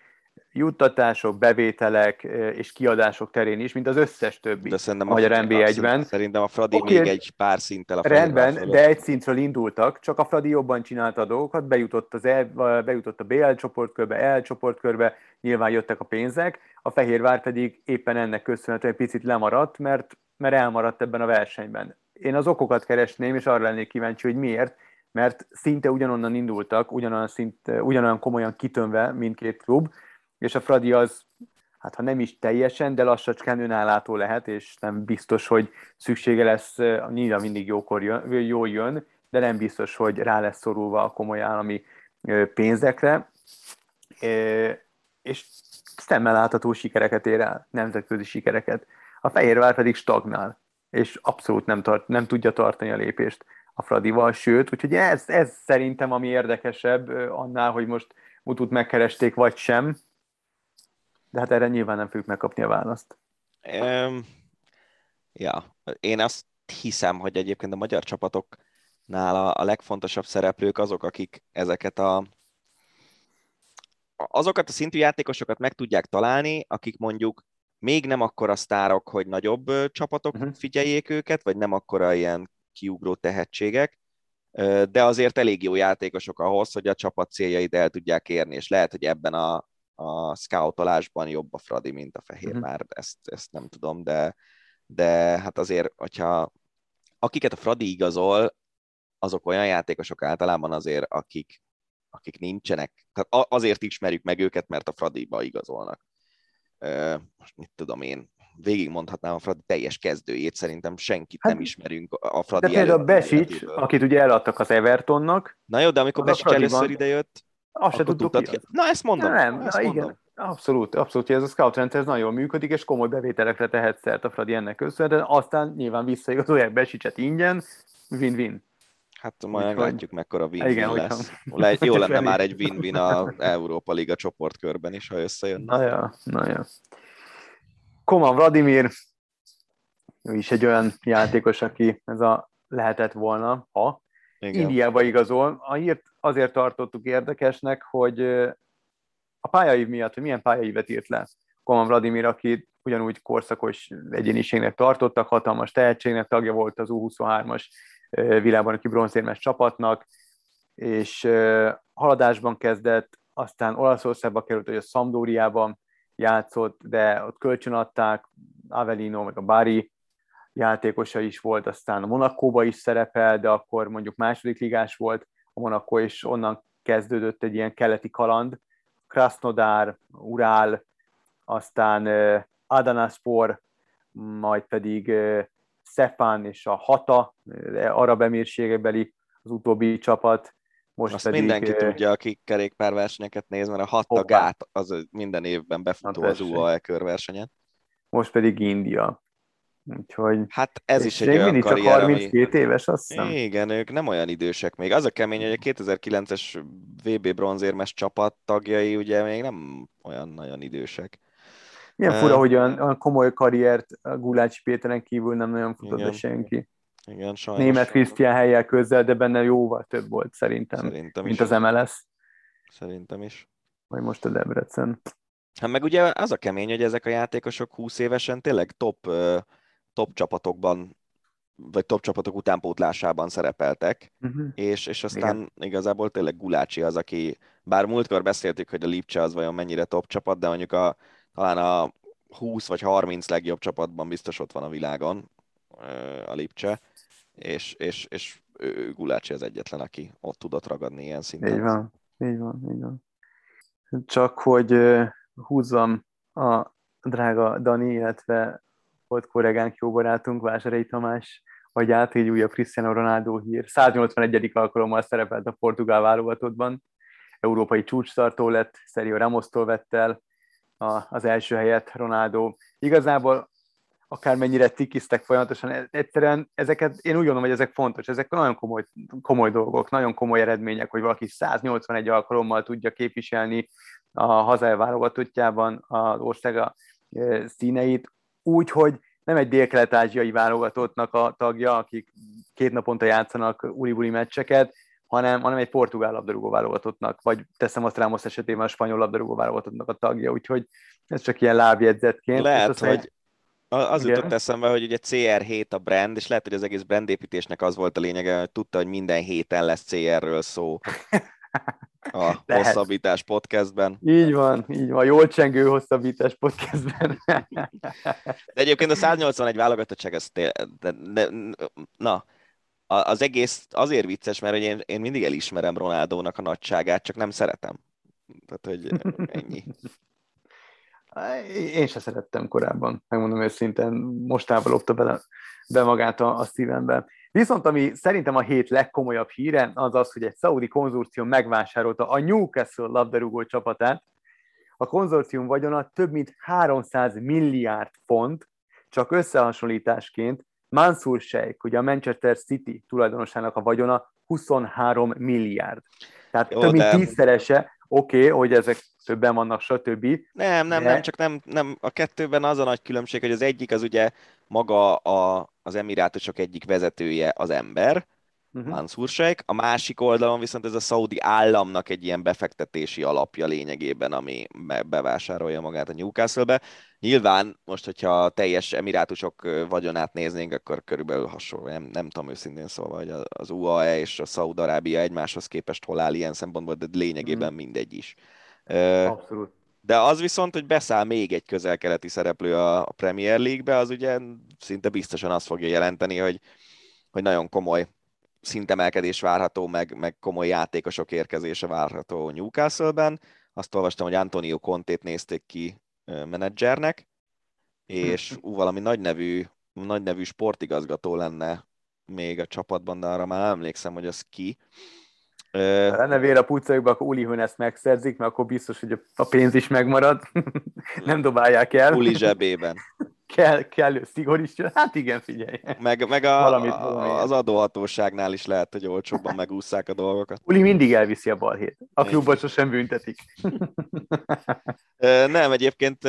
juttatások, bevételek és kiadások terén is, mint az összes többi. De szerintem a magyar Fradi- NB1-ben. Szerintem a Fradi Oké. még egy pár szinttel a Rendben, fölött. de egy szintről indultak, csak a Fradi jobban csinálta a dolgokat, bejutott, az el, bejutott a BL csoportkörbe, EL csoportkörbe, nyilván jöttek a pénzek, a Fehérvár pedig éppen ennek köszönhetően egy picit lemaradt, mert, mert elmaradt ebben a versenyben. Én az okokat keresném, és arra lennék kíváncsi, hogy miért, mert szinte ugyanonnan indultak, ugyanolyan, szint, ugyanolyan komolyan kitönve mindkét klub, és a Fradi az, hát ha nem is teljesen, de lassacskán önállátó lehet, és nem biztos, hogy szüksége lesz, nyilván mindig jókor jön, jól jön, de nem biztos, hogy rá lesz szorulva a komoly állami ö, pénzekre, Ö, és szemmel látható sikereket ér el, nemzetközi sikereket. A Fehérvár pedig stagnál, és abszolút nem, tart, nem tudja tartani a lépést a Fradival, sőt, úgyhogy ez, ez szerintem ami érdekesebb annál, hogy most Mutut megkeresték, vagy sem, de hát erre nyilván nem fogjuk megkapni a választ. Um, ja, én azt hiszem, hogy egyébként a magyar csapatoknál a, a legfontosabb szereplők azok, akik ezeket a azokat a szintű játékosokat meg tudják találni, akik mondjuk még nem akkora sztárok, hogy nagyobb csapatok Mhm. uh-huh. figyeljék őket, vagy nem akkora ilyen kiugró tehetségek, de azért elég jó játékosok ahhoz, hogy a csapat céljait el tudják érni, és lehet, hogy ebben a, a scoutolásban jobb a Fradi, mint a Fehér uh-huh. már, ezt, ezt nem tudom, de, de hát azért, hogyha akiket a Fradi igazol, azok olyan játékosok általában azért, akik, akik nincsenek, tehát azért ismerjük meg őket, mert a Fradiba igazolnak. Most mit tudom én, végigmondhatnám a Fradi teljes kezdőjét, szerintem senkit hát, nem ismerünk a Fradi De például Besics, akit ugye eladtak az Evertonnak. Na jó, de amikor Besics először idejött, azt se tudtuk ki. Na ezt mondom. Na, nem, ezt na, mondom. igen. Abszolút, abszolút, hogy ez a scout rendszer ez nagyon jól működik, és komoly bevételekre tehet szert a Fradi ennek köszönhetően, aztán nyilván visszaigazolják Besicset ingyen, win-win. Hát majd meglátjuk, mekkora win-win Igen, lesz. Le, jó lenne már egy win-win a Európa Liga csoportkörben is, ha összejön. Na ja, na ja. Koman Vladimir, ő is egy olyan játékos, aki ez a lehetett volna, ha Igen. Indiába igazol. A hírt azért tartottuk érdekesnek, hogy a pályaív miatt, hogy milyen pályaívet írt le Koman Vladimir, aki ugyanúgy korszakos egyéniségnek tartottak, hatalmas tehetségnek, tagja volt az U23-as világbajnoki bronzérmes csapatnak, és haladásban kezdett, aztán Olaszországba került, hogy a Szamdóriában játszott, de ott kölcsönadták, Avelino, meg a Bari játékosa is volt, aztán a Monakóba is szerepel, de akkor mondjuk második ligás volt a Monaco, és onnan kezdődött egy ilyen keleti kaland, Krasnodar, Urál, aztán Adanaspor, majd pedig Szefán és a Hata, arab emírségebeli az utóbbi csapat. Most Azt pedig, mindenki tudja, aki kerékpárversenyeket néz, mert a Hata gát az minden évben befutó az UAE körversenyen. Most pedig India. Úgyhogy... Hát ez is egy olyan karrier, csak 32 ami... éves, azt hiszem. Igen, ők nem olyan idősek még. Az a kemény, hogy a 2009-es VB bronzérmes csapat tagjai ugye még nem olyan nagyon idősek. Milyen fura, uh, hogy olyan, olyan komoly karriert a Gulácsi Péteren kívül nem nagyon futott igen, senki. Igen, sajnos. Német Krisztián helyel közel, de benne jóval több volt szerintem, szerintem mint is. az MLS. Szerintem is. Vagy most a Debrecen. Hát meg ugye az a kemény, hogy ezek a játékosok 20 évesen tényleg top, top csapatokban vagy top csapatok utánpótlásában szerepeltek, uh-huh. és, és aztán Igen. igazából tényleg Gulácsi az, aki, bár múltkor beszéltük, hogy a Lipcse az vajon mennyire top csapat, de mondjuk a, talán a 20 vagy 30 legjobb csapatban biztos ott van a világon a Lipcse, és, és, és ő, Gulácsi az egyetlen, aki ott tudott ragadni ilyen szinten. Így van, így van, így van. Csak hogy húzzam a drága Dani, illetve volt kollégánk, jó barátunk, Vásárhelyi Tamás át, így újabb Cristiano Ronaldo hír. 181. alkalommal szerepelt a portugál válogatottban, európai csúcstartó lett, Sergio Ramos-tól vett el az első helyet Ronaldo. Igazából akármennyire tikiztek folyamatosan, e- egyszerűen ezeket, én úgy gondolom, hogy ezek fontos, ezek nagyon komoly, komoly dolgok, nagyon komoly eredmények, hogy valaki 181 alkalommal tudja képviselni a hazai válogatottjában az országa e, színeit, úgy, hogy nem egy dél-kelet-ázsiai válogatottnak a tagja, akik két naponta játszanak uli meccseket, hanem, hanem egy portugál labdarúgó válogatottnak, vagy teszem azt Ramos esetében a spanyol labdarúgó válogatottnak a tagja, úgyhogy ez csak ilyen lábjegyzetként. Lehet, hogy az Igen. jutott eszembe, hogy ugye CR7 a brand, és lehet, hogy az egész brandépítésnek az volt a lényege, hogy tudta, hogy minden héten lesz CR-ről szó a lehet. hosszabbítás podcastben. Így van, így van, jól csengő hosszabbítás podcastben. de egyébként a 181 válogatottság, ez de, de, de, na, az egész azért vicces, mert én, én mindig elismerem Ronaldónak a nagyságát, csak nem szeretem. Tehát, hogy ennyi. Én se szerettem korábban, megmondom őszintén, mostában lopta bele, be magát a, a szívembe. Viszont ami szerintem a hét legkomolyabb híre, az az, hogy egy szaudi konzorcium megvásárolta a Newcastle labdarúgó csapatát. A konzorcium vagyona több mint 300 milliárd font, csak összehasonlításként Mansur Sheikh, ugye a Manchester City tulajdonosának a vagyona 23 milliárd. Tehát Jó, több mint tízszerese, oké, okay, hogy ezek többen vannak, stb. Nem, nem, de... nem, csak nem, nem, a kettőben az a nagy különbség, hogy az egyik az ugye maga a, az emirátusok egyik vezetője az ember, uh-huh. Mansur Sheikh, a másik oldalon viszont ez a szaudi államnak egy ilyen befektetési alapja lényegében, ami bevásárolja magát a Newcastle-be. Nyilván most, hogyha teljes emirátusok vagyonát néznénk, akkor körülbelül hasonló, nem, nem tudom őszintén szóval, hogy az UAE és a Szaud-Arábia egymáshoz képest hol áll ilyen szempontból, de lényegében uh-huh. mindegy is. Abszolút. De az viszont, hogy beszáll még egy közel-keleti szereplő a Premier League-be, az ugye szinte biztosan azt fogja jelenteni, hogy, hogy nagyon komoly szintemelkedés várható, meg, meg komoly játékosok érkezése várható Newcastle-ben. Azt olvastam, hogy Antonio Contét nézték ki menedzsernek, és ú, valami nagy nevű, nagy nevű sportigazgató lenne még a csapatban, de arra már emlékszem, hogy az ki. Ha lenne vér a pucajukba, akkor Uli ezt megszerzik, mert akkor biztos, hogy a pénz is megmarad. Nem dobálják el. Uli zsebében kell, kellő szigor is. Hát igen, figyelj. Meg, meg a, valamit, a, az adóhatóságnál is lehet, hogy olcsóbban megúszszák a dolgokat. Uli mindig elviszi a balhét. A klubot sosem büntetik. Nem, egyébként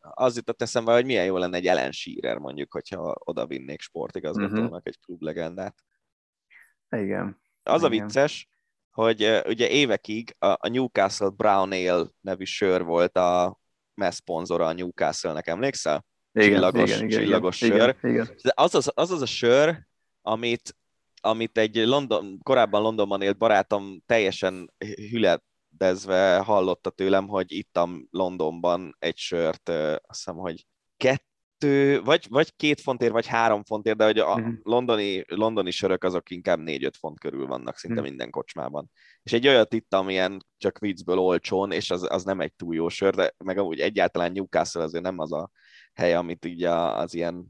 az jutott eszembe, hogy milyen jó lenne egy Ellen Shearer mondjuk, hogyha oda vinnék sportigazgatónak uh-huh. egy klublegendát. Igen. Az igen. a vicces, hogy ugye évekig a Newcastle Brown Ale nevű sör volt a messzponzora a Newcastle-nek, emlékszel? igen, csillagos, igen, csillagos igen, sör. Igen, igen. Az az, az az a sör, amit, amit egy London, korábban Londonban élt barátom teljesen hüledezve hallotta tőlem, hogy ittam Londonban egy sört, azt hiszem, hogy kettő, vagy, vagy két fontért, vagy három fontért, de hogy a uh-huh. londoni, londoni sörök azok inkább négy-öt font körül vannak szinte uh-huh. minden kocsmában. És egy olyat ittam ilyen csak viccből olcsón, és az, az nem egy túl jó sör, de meg amúgy egyáltalán Newcastle azért nem az a hely, amit így az ilyen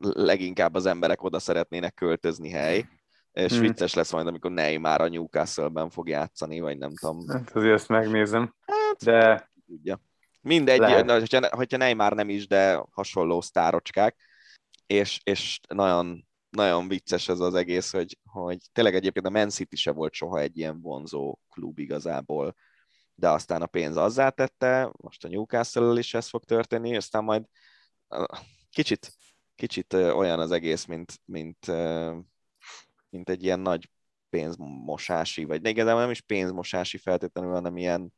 leginkább az emberek oda szeretnének költözni hely. És hmm. vicces lesz majd, amikor Neymar a Newcastle-ben fog játszani, vagy nem tudom. Hát azért ezt megnézem. Hát, de... Tudja. Mindegy, hogyha, hogyha Neymar nem is, de hasonló sztárocskák. És, és nagyon, nagyon vicces ez az egész, hogy, hogy tényleg egyébként a Man City se volt soha egy ilyen vonzó klub igazából, de aztán a pénz azzá tette, most a Newcastle-el is ez fog történni, aztán majd kicsit, kicsit olyan az egész, mint, mint, mint egy ilyen nagy pénzmosási, vagy igazából nem is pénzmosási feltétlenül, hanem ilyen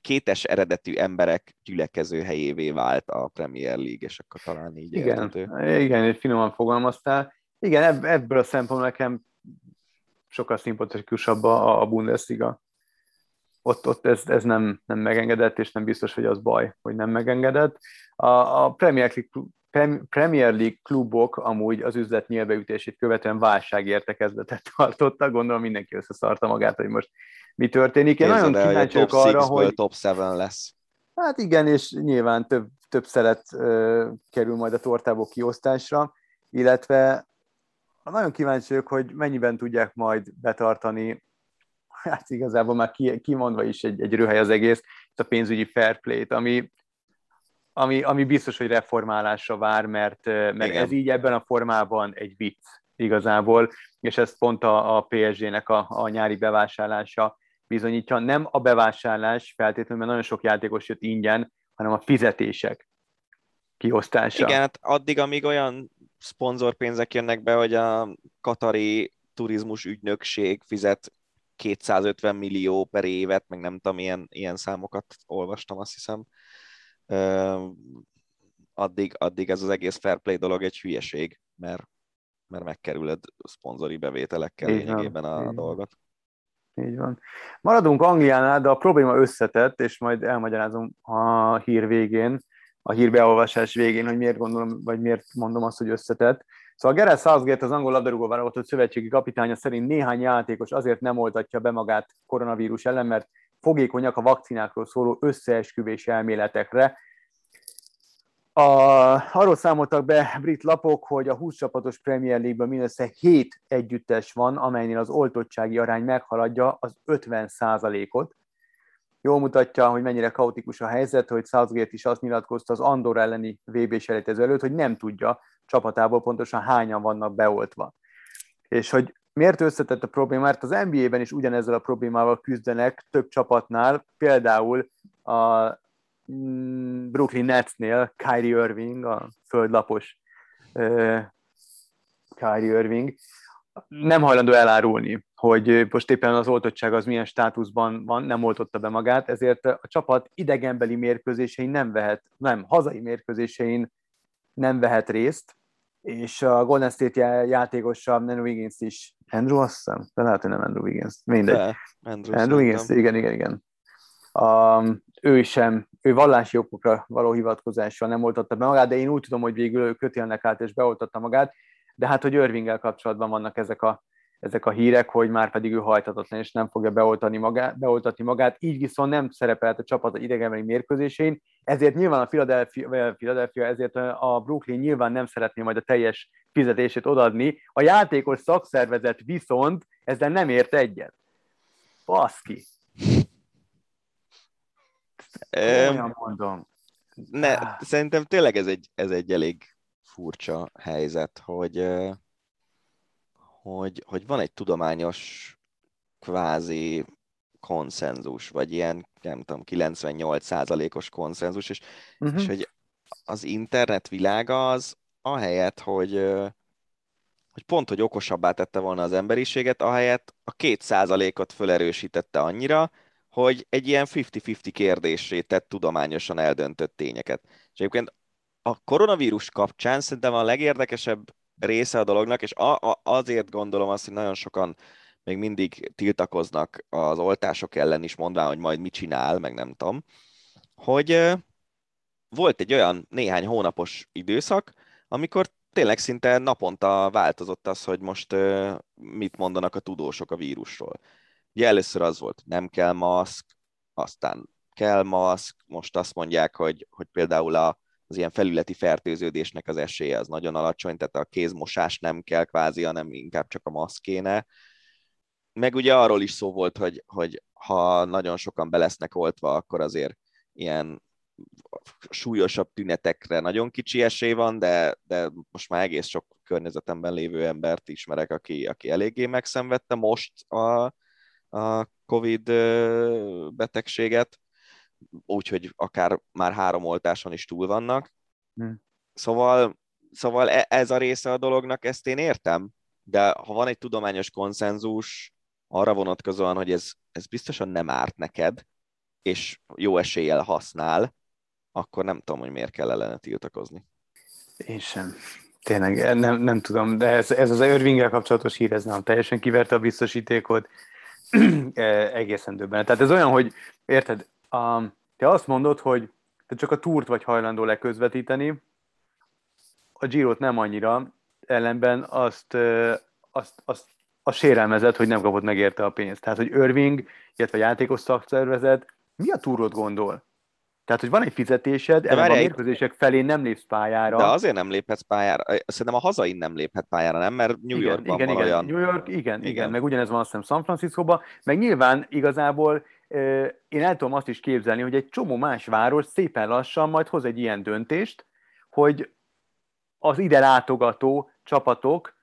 kétes eredetű emberek gyülekező helyévé vált a Premier League, és akkor talán így Igen, értető. igen, finoman fogalmaztál. Igen, ebből a szempontból nekem sokkal szimpatikusabb a, a Bundesliga. Ott, ott ez, ez nem, nem megengedett, és nem biztos, hogy az baj, hogy nem megengedett. A, a Premier, League, Premier League klubok amúgy az üzlet nyilvbeütését követően válságértekezletet tartottak, gondolom mindenki összeszarta magát, hogy most mi történik. Én nagyon kíváncsi vagyok arra, hogy... top 7 lesz. Hát igen, és nyilván több, több szeret uh, kerül majd a tortából kiosztásra, illetve nagyon kíváncsi vagyok, hogy mennyiben tudják majd betartani, hát igazából már kimondva is egy, egy röhely az egész, a pénzügyi fair play-t, ami ami, ami biztos, hogy reformálásra vár, mert, mert ez így ebben a formában egy vicc igazából, és ez pont a, a PSG-nek a, a nyári bevásárlása bizonyítja. Nem a bevásárlás feltétlenül, mert nagyon sok játékos jött ingyen, hanem a fizetések kiosztása. Igen, hát addig, amíg olyan szponzorpénzek jönnek be, hogy a katari turizmus ügynökség fizet 250 millió per évet, meg nem tudom, ilyen, ilyen számokat olvastam, azt hiszem, addig, addig ez az egész fair play dolog egy hülyeség, mert, mert megkerüled szponzori bevételekkel Így lényegében a Így dolgot. Így van. Maradunk Angliánál, de a probléma összetett, és majd elmagyarázom a hír végén, a hírbeolvasás végén, hogy miért gondolom, vagy miért mondom azt, hogy összetett. Szóval Gareth Southgate, az angol labdarúgó válogatott szövetségi kapitánya szerint néhány játékos azért nem oltatja be magát koronavírus ellen, mert fogékonyak a vakcinákról szóló összeesküvés elméletekre. A, arról számoltak be brit lapok, hogy a 20 csapatos Premier League-ben mindössze 7 együttes van, amelynél az oltottsági arány meghaladja az 50 ot Jól mutatja, hogy mennyire kaotikus a helyzet, hogy Southgate is azt nyilatkozta az Andor elleni vb selejtező előtt, hogy nem tudja csapatából pontosan hányan vannak beoltva. És hogy Miért összetett a probléma? Mert az NBA-ben is ugyanezzel a problémával küzdenek több csapatnál, például a Brooklyn Netsnél Kyrie Irving, a földlapos Kyrie Irving, nem hajlandó elárulni, hogy most éppen az oltottság az milyen státuszban van, nem oltotta be magát, ezért a csapat idegenbeli mérkőzésein nem vehet, nem, hazai mérkőzésein nem vehet részt, és a Golden State játékosa Andrew Wiggins is, Andrew azt hiszem, de lehet, hogy nem Andrew Wiggins, mindegy. De, Andrew, Andrew Wiggins, igen, igen, igen. Um, ő sem, ő vallási okokra való hivatkozással nem oltotta be magát, de én úgy tudom, hogy végül ő kötélnek át és beoltotta magát, de hát, hogy Irvinggel kapcsolatban vannak ezek a, ezek a hírek, hogy már pedig ő hajtatatlan, és nem fogja beoltani magát, beoltatni magát, így viszont nem szerepelt a csapat a idegenbeli mérkőzésén, ezért nyilván a Philadelphia, Philadelphia, ezért a Brooklyn nyilván nem szeretné majd a teljes fizetését odaadni, a játékos szakszervezet viszont ezzel nem ért egyet. Baszki. Olyan mondom. Ne, szerintem tényleg ez egy, ez egy elég furcsa helyzet, hogy, hogy, hogy van egy tudományos kvázi konszenzus, vagy ilyen, nem tudom, 98%-os konszenzus, és, uh-huh. és hogy az internet világa az ahelyett, hogy, hogy pont, hogy okosabbá tette volna az emberiséget, ahelyett a két százalékot fölerősítette annyira, hogy egy ilyen 50-50 kérdésé tett tudományosan eldöntött tényeket. És egyébként a koronavírus kapcsán szerintem a legérdekesebb része a dolognak, és a, a, azért gondolom azt, hogy nagyon sokan még mindig tiltakoznak az oltások ellen is, mondván, hogy majd mit csinál, meg nem tudom, hogy volt egy olyan néhány hónapos időszak, amikor tényleg szinte naponta változott az, hogy most mit mondanak a tudósok a vírusról. Ugye először az volt, nem kell maszk, aztán kell maszk, most azt mondják, hogy, hogy például a az ilyen felületi fertőződésnek az esélye az nagyon alacsony, tehát a kézmosás nem kell kvázi, hanem inkább csak a maszkéne. Meg ugye arról is szó volt, hogy, hogy ha nagyon sokan belesznek oltva, akkor azért ilyen súlyosabb tünetekre nagyon kicsi esély van, de, de most már egész sok környezetemben lévő embert ismerek, aki, aki eléggé megszenvedte most a, a COVID betegséget úgyhogy akár már három oltáson is túl vannak. Hmm. Szóval, szóval e, ez a része a dolognak, ezt én értem, de ha van egy tudományos konszenzus arra vonatkozóan, hogy ez, ez biztosan nem árt neked, és jó eséllyel használ, akkor nem tudom, hogy miért kell ellene tiltakozni. Én sem. Tényleg, nem, nem tudom, de ez, ez az Irvinggel kapcsolatos hír, ez nem teljesen kiverte a biztosítékot, egészen döbbenet. Tehát ez olyan, hogy érted, Um, te azt mondod, hogy te csak a túrt vagy hajlandó leközvetíteni, a Girot nem annyira, ellenben azt, azt, azt a sérelmezett, hogy nem kapott meg a pénzt. Tehát, hogy Irving, illetve a játékos szakszervezet mi a túrot gondol? Tehát, hogy van egy fizetésed, de a mérkőzések felé nem lépsz pályára. De azért nem léphetsz pályára. Szerintem a hazai nem léphet pályára, nem? Mert New igen, Yorkban igen, van igen, olyan... New York, igen, igen, igen, meg ugyanez van azt hiszem San Francisco-ban, meg nyilván igazából én el tudom azt is képzelni, hogy egy csomó más város szépen lassan majd hoz egy ilyen döntést, hogy az ide látogató csapatok,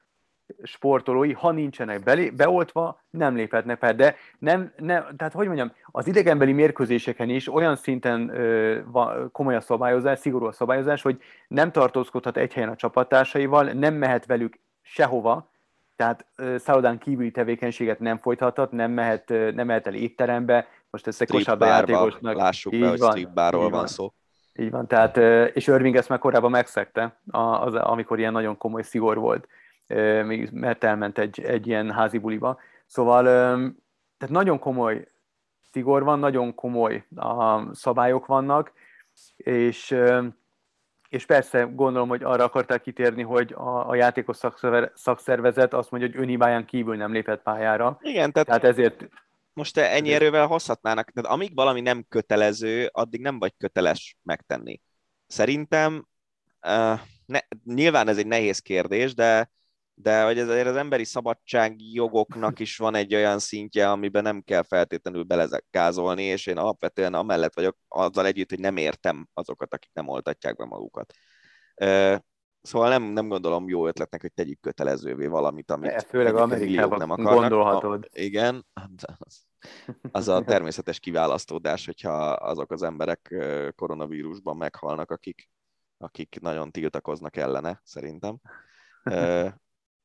sportolói, ha nincsenek belé, beoltva, nem léphetnek fel. De nem, nem, tehát hogy mondjam, az idegenbeli mérkőzéseken is olyan szinten ö, va, komoly a szabályozás, szigorú a szabályozás, hogy nem tartózkodhat egy helyen a csapattársaival, nem mehet velük sehova, tehát szállodán kívüli tevékenységet nem folytathat, nem mehet, nem mehet el étterembe, most ezt egy kosárlabdajátékosnak... Lássuk be, hogy van, van szó. Így van, tehát, és Irving ezt már korábban megszegte, az, amikor ilyen nagyon komoly szigor volt, mert elment egy, egy ilyen házi buliba. Szóval, tehát nagyon komoly szigor van, nagyon komoly a szabályok vannak, és és persze gondolom, hogy arra akarták kitérni, hogy a, a játékos szakszervezet azt mondja, hogy önhibáján kívül nem lépett pályára. Igen, tehát, tehát ezért... Most te ennyi erővel hozhatnának, tehát amíg valami nem kötelező, addig nem vagy köteles megtenni. Szerintem uh, ne, nyilván ez egy nehéz kérdés, de de hogy ezért az emberi szabadságjogoknak is van egy olyan szintje, amiben nem kell feltétlenül belezekázolni, és én alapvetően amellett vagyok azzal együtt, hogy nem értem azokat, akik nem oltatják be magukat. Szóval nem, nem gondolom jó ötletnek, hogy tegyük kötelezővé valamit, amit e, főleg Amerikában nem akarnak. gondolhatod. A, igen, az, az a természetes kiválasztódás, hogyha azok az emberek koronavírusban meghalnak, akik, akik nagyon tiltakoznak ellene, szerintem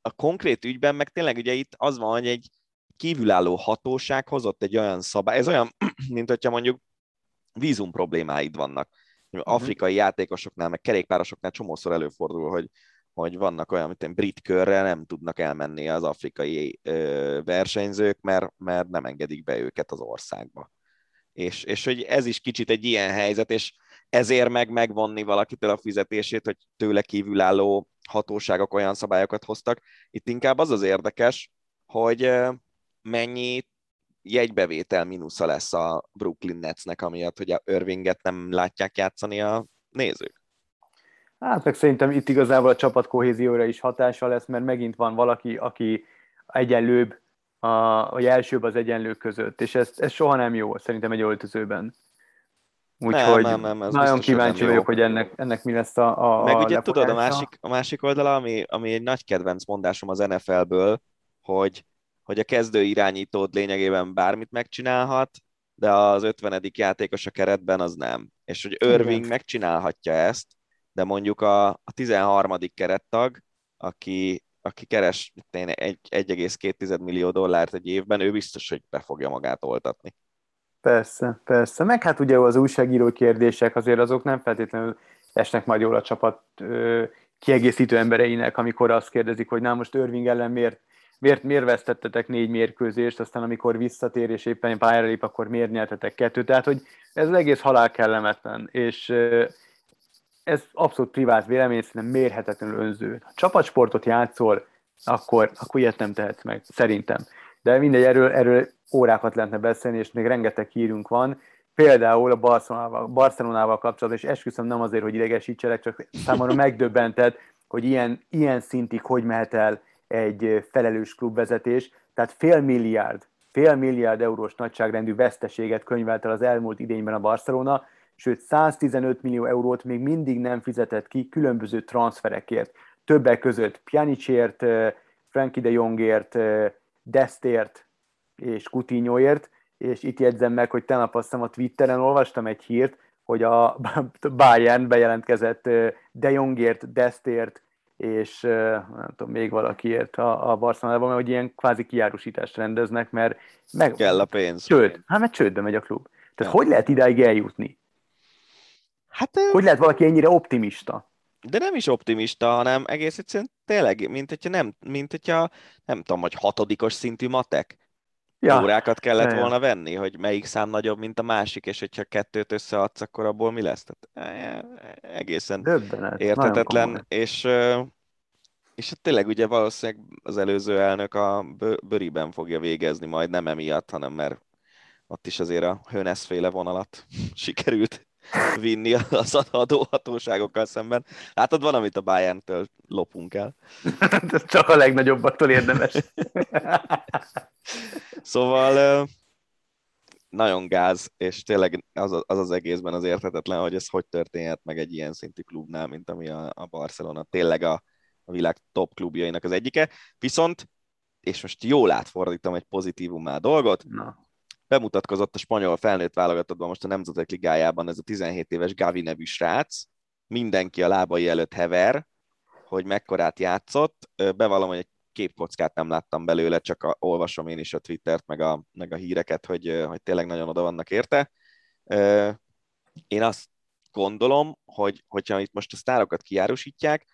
a konkrét ügyben meg tényleg ugye itt az van, hogy egy kívülálló hatóság hozott egy olyan szabály, ez olyan, mint hogyha mondjuk vízum problémáid vannak. Afrikai uh-huh. játékosoknál, meg kerékpárosoknál csomószor előfordul, hogy, hogy vannak olyan, mint brit körre nem tudnak elmenni az afrikai ö, versenyzők, mert, mert nem engedik be őket az országba. És, és hogy ez is kicsit egy ilyen helyzet, és ezért meg megvonni valakitől a fizetését, hogy tőle kívülálló hatóságok olyan szabályokat hoztak. Itt inkább az az érdekes, hogy mennyi jegybevétel mínusza lesz a Brooklyn Netsnek, amiatt, hogy a Irvinget nem látják játszani a nézők. Hát meg szerintem itt igazából a csapat kohézióra is hatása lesz, mert megint van valaki, aki egyenlőbb, a, vagy elsőbb az egyenlők között, és ez, ez soha nem jó szerintem egy öltözőben. Úgyhogy nem, nem, nem, nagyon kíváncsi vagyok, jó. hogy ennek, ennek mi lesz a, a Meg ugye tudod, a másik, a másik oldala, ami, ami egy nagy kedvenc mondásom az NFL-ből, hogy, hogy a kezdő irányítód lényegében bármit megcsinálhat, de az 50. játékos a keretben az nem. És hogy Irving Igen. megcsinálhatja ezt, de mondjuk a, a 13. kerettag, aki, aki keres 1,2 millió dollárt egy évben, ő biztos, hogy be fogja magát oltatni. Persze, persze. Meg hát ugye az újságíró kérdések azért azok nem feltétlenül esnek majd jól a csapat ö, kiegészítő embereinek, amikor azt kérdezik, hogy na most Irving ellen miért, miért, miért vesztettetek négy mérkőzést, aztán amikor visszatér és éppen pályára lép, akkor miért nyertetek kettőt. Tehát, hogy ez az egész halál kellemetlen, és ö, ez abszolút privát vélemény, szerintem mérhetetlenül önző. Ha csapatsportot játszol, akkor, akkor ilyet nem tehetsz meg, szerintem. De mindegy, erről, erről órákat lehetne beszélni, és még rengeteg hírünk van. Például a Barcelonával, Barcelonával kapcsolatban, és esküszöm nem azért, hogy idegesítselek, csak számomra megdöbbentett, hogy ilyen, ilyen szintig hogy mehet el egy felelős klubvezetés. Tehát fél milliárd, fél milliárd eurós nagyságrendű veszteséget könyvelt el az elmúlt idényben a Barcelona, sőt 115 millió eurót még mindig nem fizetett ki különböző transferekért. Többek között Pjanicért, Frankie de Jongért, Destért és Coutinhoért, és itt jegyzem meg, hogy tegnap azt hiszem a Twitteren olvastam egy hírt, hogy a Bayern bejelentkezett De Jongért, Destért, és nem tudom, még valakiért a, a Barcelonában, mert hogy ilyen kvázi kiárusítást rendeznek, mert meg... Kell a pénz. Csőd. Hát mert csődbe megy a klub. Tehát ja. hogy lehet idáig eljutni? Hát, hogy lehet valaki ennyire optimista? De nem is optimista, hanem egész egyszerűen tényleg, mint hogyha nem, mint hogyha, nem tudom, hogy hatodikos szintű matek. Ja. Órákat kellett ja, volna venni, hogy melyik szám nagyobb, mint a másik, és hogyha kettőt összeadsz, akkor abból mi lesz? Tehát, e, e, egészen Döbbenet, értetetlen, és, és hát tényleg ugye valószínűleg az előző elnök a bőriben fogja végezni majd, nem emiatt, hanem mert ott is azért a Höneszféle vonalat sikerült vinni az adóhatóságokkal szemben. Látod, van, amit a Bayern-től lopunk el. Csak a legnagyobbaktól érdemes. szóval nagyon gáz, és tényleg az, az az egészben az érthetetlen, hogy ez hogy történhet meg egy ilyen szintű klubnál, mint ami a, a Barcelona. Tényleg a, a világ top klubjainak az egyike. Viszont, és most jól átfordítom egy pozitívumá dolgot, Na bemutatkozott a spanyol felnőtt válogatottban most a Nemzetek Ligájában ez a 17 éves Gavi nevű srác, mindenki a lábai előtt hever, hogy mekkorát játszott. Bevallom, hogy egy képkockát nem láttam belőle, csak a, olvasom én is a Twittert, meg a, meg a híreket, hogy, hogy tényleg nagyon oda vannak érte. Én azt gondolom, hogy hogyha itt most a sztárokat kiárusítják,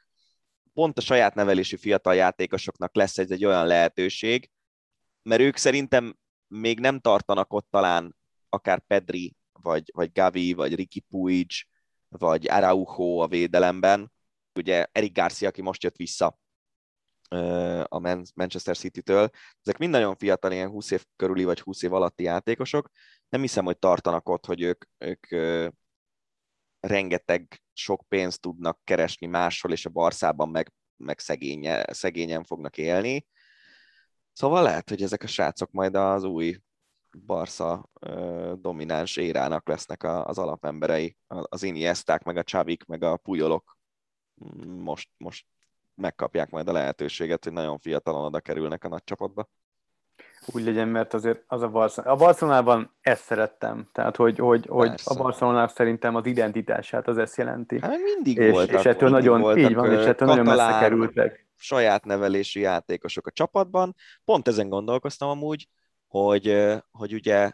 pont a saját nevelésű fiatal játékosoknak lesz egy, egy olyan lehetőség, mert ők szerintem még nem tartanak ott talán akár Pedri, vagy, vagy Gavi, vagy Ricky Puig, vagy Araujo a védelemben. Ugye Eric Garcia, aki most jött vissza a Manchester City-től. Ezek mind nagyon fiatal, ilyen 20 év körüli vagy 20 év alatti játékosok. Nem hiszem, hogy tartanak ott, hogy ők, ők rengeteg sok pénzt tudnak keresni máshol, és a Barszában meg, meg szegénye, szegényen fognak élni. Szóval lehet, hogy ezek a srácok majd az új Barca domináns érának lesznek az alapemberei, az Iniesták, meg a Csavik, meg a Pujolok most, most megkapják majd a lehetőséget, hogy nagyon fiatalon oda kerülnek a nagy csapatba. Úgy legyen, mert azért az a Barcelona. A Barcelonában ezt szerettem, tehát hogy, hogy, hogy a Barcelona szerintem az identitását az ezt jelenti. Hát mindig és, voltak. És ettől nagyon, voltak, így van, és ettől nagyon messze kerültek saját nevelésű játékosok a csapatban. Pont ezen gondolkoztam amúgy, hogy, hogy ugye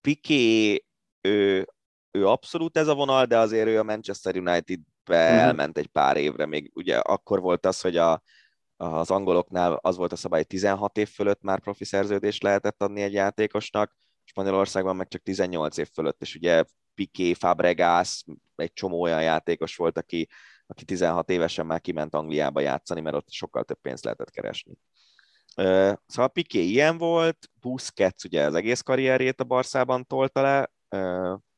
Piqué, ő, ő abszolút ez a vonal, de azért ő a Manchester United-be uh-huh. elment egy pár évre, még ugye akkor volt az, hogy a, az angoloknál az volt a szabály, hogy 16 év fölött már profi szerződést lehetett adni egy játékosnak, Spanyolországban meg csak 18 év fölött, és ugye Piqué, Fabregas, egy csomó olyan játékos volt, aki, aki 16 évesen már kiment Angliába játszani, mert ott sokkal több pénzt lehetett keresni. Szóval Piqué ilyen volt, Busquets ugye az egész karrierjét a Barszában tolta le,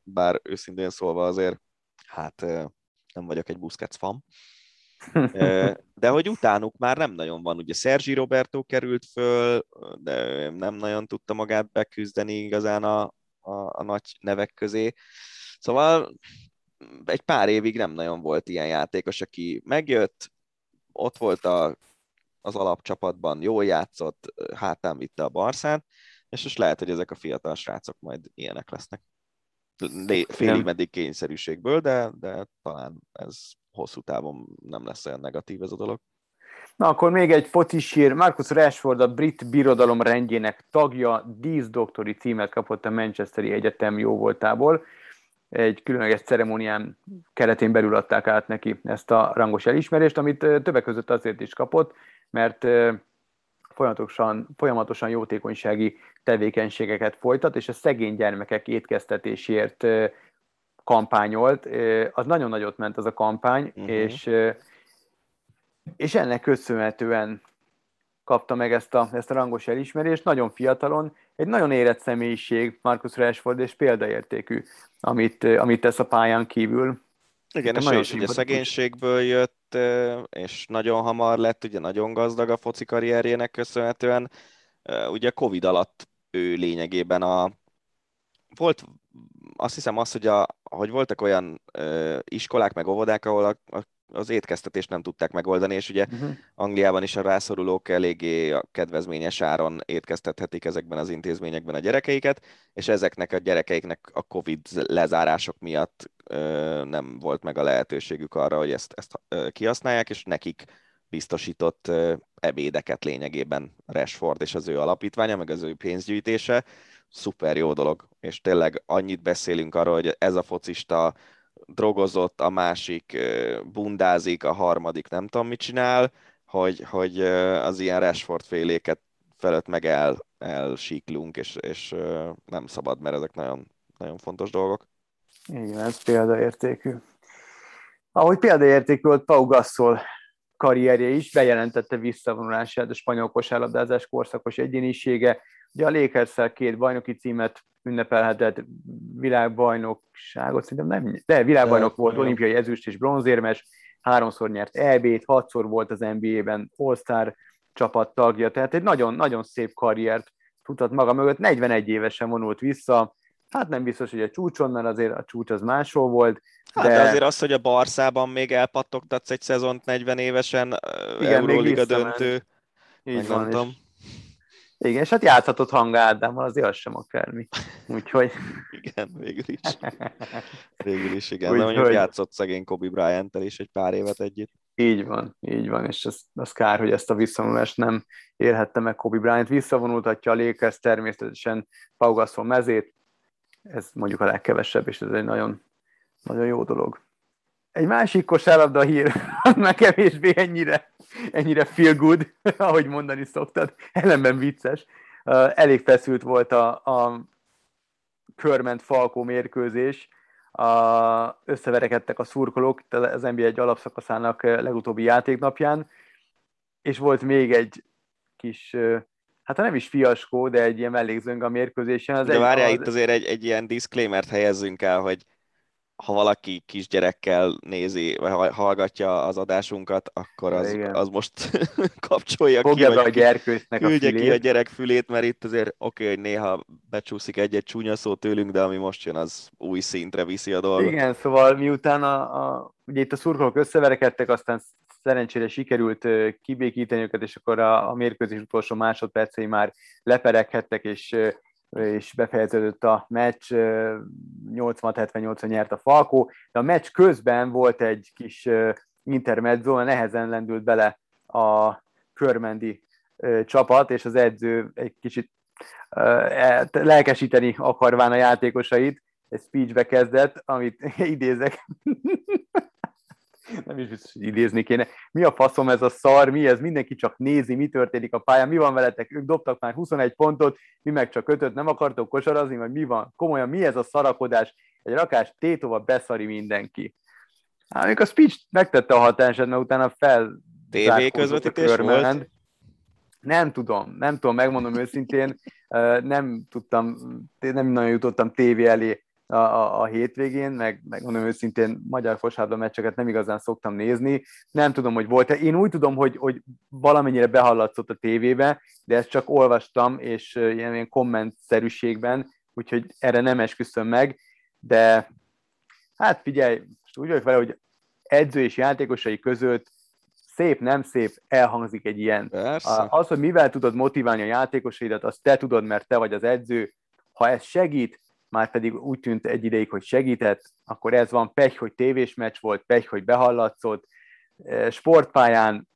bár őszintén szólva azért, hát nem vagyok egy Busquets fan. De hogy utánuk már nem nagyon van. Ugye Sergi Roberto került föl, de nem nagyon tudta magát beküzdeni igazán a, a, a nagy nevek közé. Szóval egy pár évig nem nagyon volt ilyen játékos, aki megjött, ott volt a, az alapcsapatban, jól játszott, hátán vitte a Barszát, és most lehet, hogy ezek a fiatal srácok majd ilyenek lesznek. Félig meddig kényszerűségből, de, de talán ez hosszú távon nem lesz olyan negatív ez a dolog. Na akkor még egy focisír. Marcus Rashford a brit birodalom rendjének tagja, díszdoktori címet kapott a Manchesteri Egyetem jóvoltából. Egy különleges ceremónián keretén belül adták át neki ezt a rangos elismerést, amit többek között azért is kapott, mert folyamatosan, folyamatosan jótékonysági tevékenységeket folytat, és a szegény gyermekek étkeztetésért kampányolt. Az nagyon nagyot ment az a kampány, uh-huh. és, és ennek köszönhetően kapta meg ezt a, ezt a rangos elismerést. Nagyon fiatalon, egy nagyon érett személyiség, Marcus Rashford, és példaértékű, amit, amit tesz a pályán kívül. Igen, és ő is ugye szegénységből jött, és nagyon hamar lett, ugye nagyon gazdag a foci karrierjének köszönhetően. Ugye Covid alatt ő lényegében a... Volt azt hiszem az, hogy, a, hogy voltak olyan ö, iskolák meg óvodák, ahol a, a, az étkeztetést nem tudták megoldani, és ugye uh-huh. Angliában is a rászorulók eléggé a kedvezményes áron étkeztethetik ezekben az intézményekben a gyerekeiket, és ezeknek a gyerekeiknek a Covid lezárások miatt ö, nem volt meg a lehetőségük arra, hogy ezt, ezt ö, kihasználják, és nekik biztosított ö, ebédeket lényegében Rashford és az ő alapítványa, meg az ő pénzgyűjtése, szuper jó dolog, és tényleg annyit beszélünk arról, hogy ez a focista drogozott, a másik bundázik, a harmadik nem tudom mit csinál, hogy, hogy az ilyen Rashford féléket felett meg el, elsíklunk, és, és nem szabad, mert ezek nagyon, nagyon fontos dolgok. Igen, ez példaértékű. Ahogy példaértékű volt Pau Gasol karrierje is, bejelentette visszavonulását a spanyol kosárlabdázás korszakos egyénisége, Ugye a lakers két bajnoki címet ünnepelhetett, világbajnokságot, szerintem nem, de világbajnok de, volt, olimpiai ezüst és bronzérmes, háromszor nyert EB-t, hatszor volt az NBA-ben All-Star csapat tagja, tehát egy nagyon-nagyon szép karriert tudhat maga mögött, 41 évesen vonult vissza, hát nem biztos, hogy a csúcson, mert azért a csúcs az máshol volt. De, hát de azért az, hogy a Barszában még elpattogtatsz egy szezont 40 évesen, Igen, Euróliga döntő, így van, és igen, és hát játszhatott Hang Ádámmal, azért az sem akármi. Úgyhogy... igen, végül is. Végül is, igen. Úgy, De mondjuk hogy... játszott szegény Kobe bryant is egy pár évet együtt. Így van, így van, és az, az kár, hogy ezt a visszavonulást nem élhette meg Kobe Bryant. Visszavonultatja a Lakers természetesen Pau Gasol mezét, ez mondjuk a legkevesebb, és ez egy nagyon, nagyon jó dolog. Egy másik kosárlabda hír, már kevésbé ennyire, ennyire feel good, ahogy mondani szoktad, ellenben vicces. Elég feszült volt a, a körment Falkó mérkőzés, a, összeverekedtek a szurkolók az NBA egy alapszakaszának legutóbbi játéknapján, és volt még egy kis, hát nem is fiaskó, de egy ilyen mellékzőnk a mérkőzésen. Az de várjál, az... itt azért egy, egy ilyen disclaimer-t helyezzünk el, hogy ha valaki kisgyerekkel nézi, vagy hallgatja az adásunkat, akkor az, az most kapcsolja Fogja ki, vagy a gyerkőcnek a ki a gyerek fülét, mert itt azért oké, okay, hogy néha becsúszik egy-egy csúnya szó tőlünk, de ami most jön, az új szintre viszi a dolgot. Igen, szóval miután a, a, ugye itt a szurkolók összeverekedtek, aztán szerencsére sikerült kibékíteni őket, és akkor a, a mérkőzés utolsó másodpercei már lepereghettek, és és befejeződött a meccs, 80-78 nyert a Falkó, de a meccs közben volt egy kis intermezzo, nehezen lendült bele a körmendi csapat, és az edző egy kicsit e, lelkesíteni akarván a játékosait, egy speechbe kezdett, amit idézek, nem is biztos, hogy idézni kéne. Mi a faszom ez a szar, mi ez, mindenki csak nézi, mi történik a pályán, mi van veletek, ők dobtak már 21 pontot, mi meg csak ötöt, nem akartok kosarazni, vagy mi van, komolyan, mi ez a szarakodás, egy rakás tétova beszari mindenki. Hát, a speech megtette a hatását, mert utána fel TV közvetítés volt? Nem tudom, nem tudom, megmondom őszintén, nem tudtam, nem nagyon jutottam tévé elé a, a, a hétvégén, meg, meg mondom őszintén, magyar fosárlabda meccseket nem igazán szoktam nézni. Nem tudom, hogy volt-e. Én úgy tudom, hogy, hogy valamennyire behallatszott a tévébe, de ezt csak olvastam, és ilyen, ilyen kommentszerűségben, úgyhogy erre nem esküszöm meg, de hát figyelj, most úgy vagyok vele, hogy edző és játékosai között szép, nem szép, elhangzik egy ilyen. Persze. Az, hogy mivel tudod motiválni a játékosaidat, azt te tudod, mert te vagy az edző. Ha ez segít, már pedig úgy tűnt egy ideig, hogy segített, akkor ez van, pech, hogy tévés meccs volt, pech, hogy behallatszott, e, sportpályán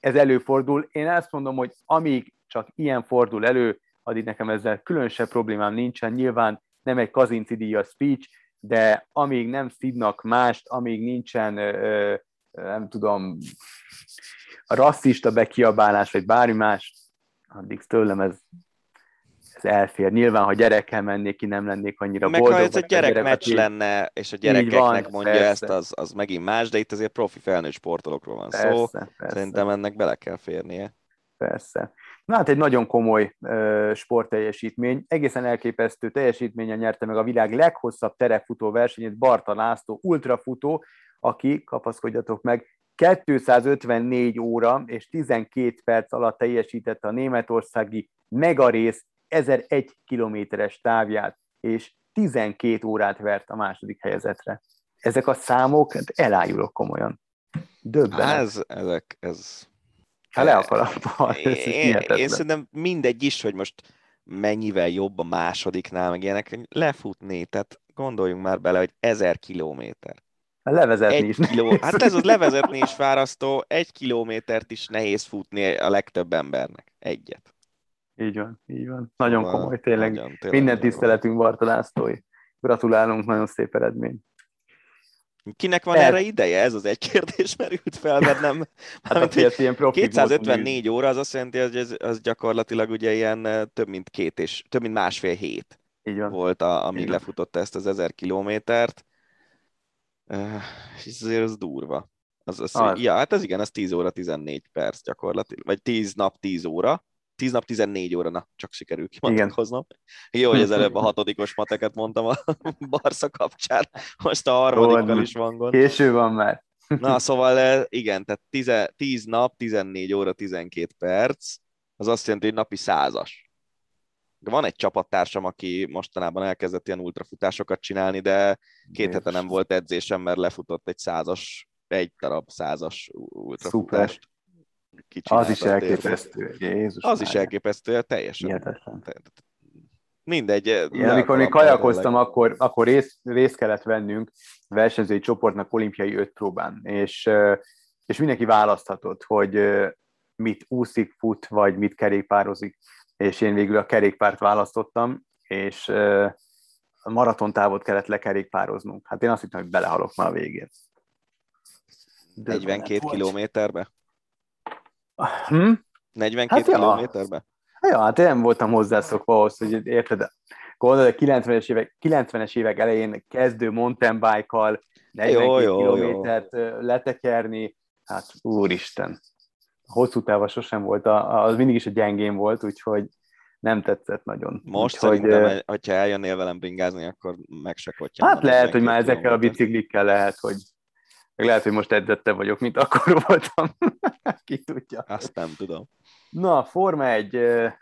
ez előfordul. Én azt mondom, hogy amíg csak ilyen fordul elő, addig nekem ezzel különösebb problémám nincsen. Nyilván nem egy kazinci díjas speech, de amíg nem szidnak mást, amíg nincsen, nem tudom, rasszista bekiabálás, vagy bármi más, addig tőlem ez ez elfér. Nyilván, ha gyerekkel mennék ki, nem lennék annyira Meg boldog. ha ez egy gyerekmeccs gyerek, lenne, és a gyerekeknek van, mondja persze. ezt, az, az megint más, de itt azért profi felnőtt sportolókról van persze, szó. Persze. Szerintem ennek bele kell férnie. Persze. Na hát egy nagyon komoly uh, sportteljesítmény, egészen elképesztő teljesítményen nyerte meg a világ leghosszabb terefutó versenyét Barta László, ultrafutó, aki, kapaszkodjatok meg, 254 óra és 12 perc alatt teljesítette a németországi megarész 1001 kilométeres távját, és 12 órát vert a második helyezetre. Ezek a számok, hát elájulok komolyan. Döbbenet. Ez, ezek, ez... Hát le a én, én szerintem mindegy is, hogy most mennyivel jobb a másodiknál, meg ilyenek, lefutni, tehát gondoljunk már bele, hogy ezer kilométer. Levezetni egy is. Kiló, hát ez az levezetni is fárasztó, egy kilométert is nehéz futni a legtöbb embernek. Egyet. Így van, így van. Nagyon Szóval komoly, tényleg. Nagyon, tényleg Minden tiszteletünk Barta Lászlói. Gratulálunk, nagyon szép eredmény. Kinek van Ez- erre ideje? Ez az egy kérdés merült fel, mert nem... Hát mármint, hogy azért ilyen profi 254 óra, az azt jelenti, hogy ez, az gyakorlatilag ugye ilyen eh, több mint két és több mint másfél hét Így van. volt, a, amíg Igen. lefutotta ezt az ezer kilométert. Eh, És ez azért az durva. Az, az, Az. Ja, hát ez igen, az 10 óra 14 perc gyakorlatilag, vagy 10 nap 10 óra. 10 nap 14 óra, na, csak sikerül kimatekoznom. Jó, hogy az előbb a hatodikos mateket mondtam a Barca kapcsán, most a harmadikkal is van gond. Késő van már. Na, szóval eh, igen, tehát 10, 10 nap, 14 óra, 12 perc, az azt jelenti, hogy napi százas. Van egy csapattársam, aki mostanában elkezdett ilyen ultrafutásokat csinálni, de két hete nem volt edzésem, mert lefutott egy százas, egy darab százas ultrafutást. Az is elképesztő. Jézus Az is elképesztő, teljesen. Hihetetlen. Mindegy. eh, Én le amikor még akarom kajakoztam, akkor, akkor részt, részt kellett vennünk versenyzői csoportnak olimpiai öt próbán, és, ö, és mindenki választhatott, hogy ö, mit úszik, fut, vagy mit kerékpározik, és én végül a kerékpárt választottam, és a maratontávot kellett lekerékpároznunk. Hát én azt hittem, hogy belehalok már a végén. Döbbenet 42 volt. kilométerbe? Hm? 42 Hát ja. kilométerbe? Ja, hát én nem voltam hozzászokva ahhoz, hogy érted, gondolod, a 90-es évek, 90-es évek elején kezdő mountain bike-kal 42 Jó, jó, jó. kilométert ö, letekerni, hát úristen, hosszú távon sosem volt, a- az mindig is a gyengén volt, úgyhogy nem tetszett nagyon. Most úgyhogy, szerintem, hogy hogyha eljönnél velem bringázni, akkor meg se. Hát lehet, hogy már ezekkel a biciklikkel lehet, hogy meg lehet, hogy most edzettebb vagyok, mint akkor voltam. Ki tudja. Azt nem tudom. Na, Forma 1,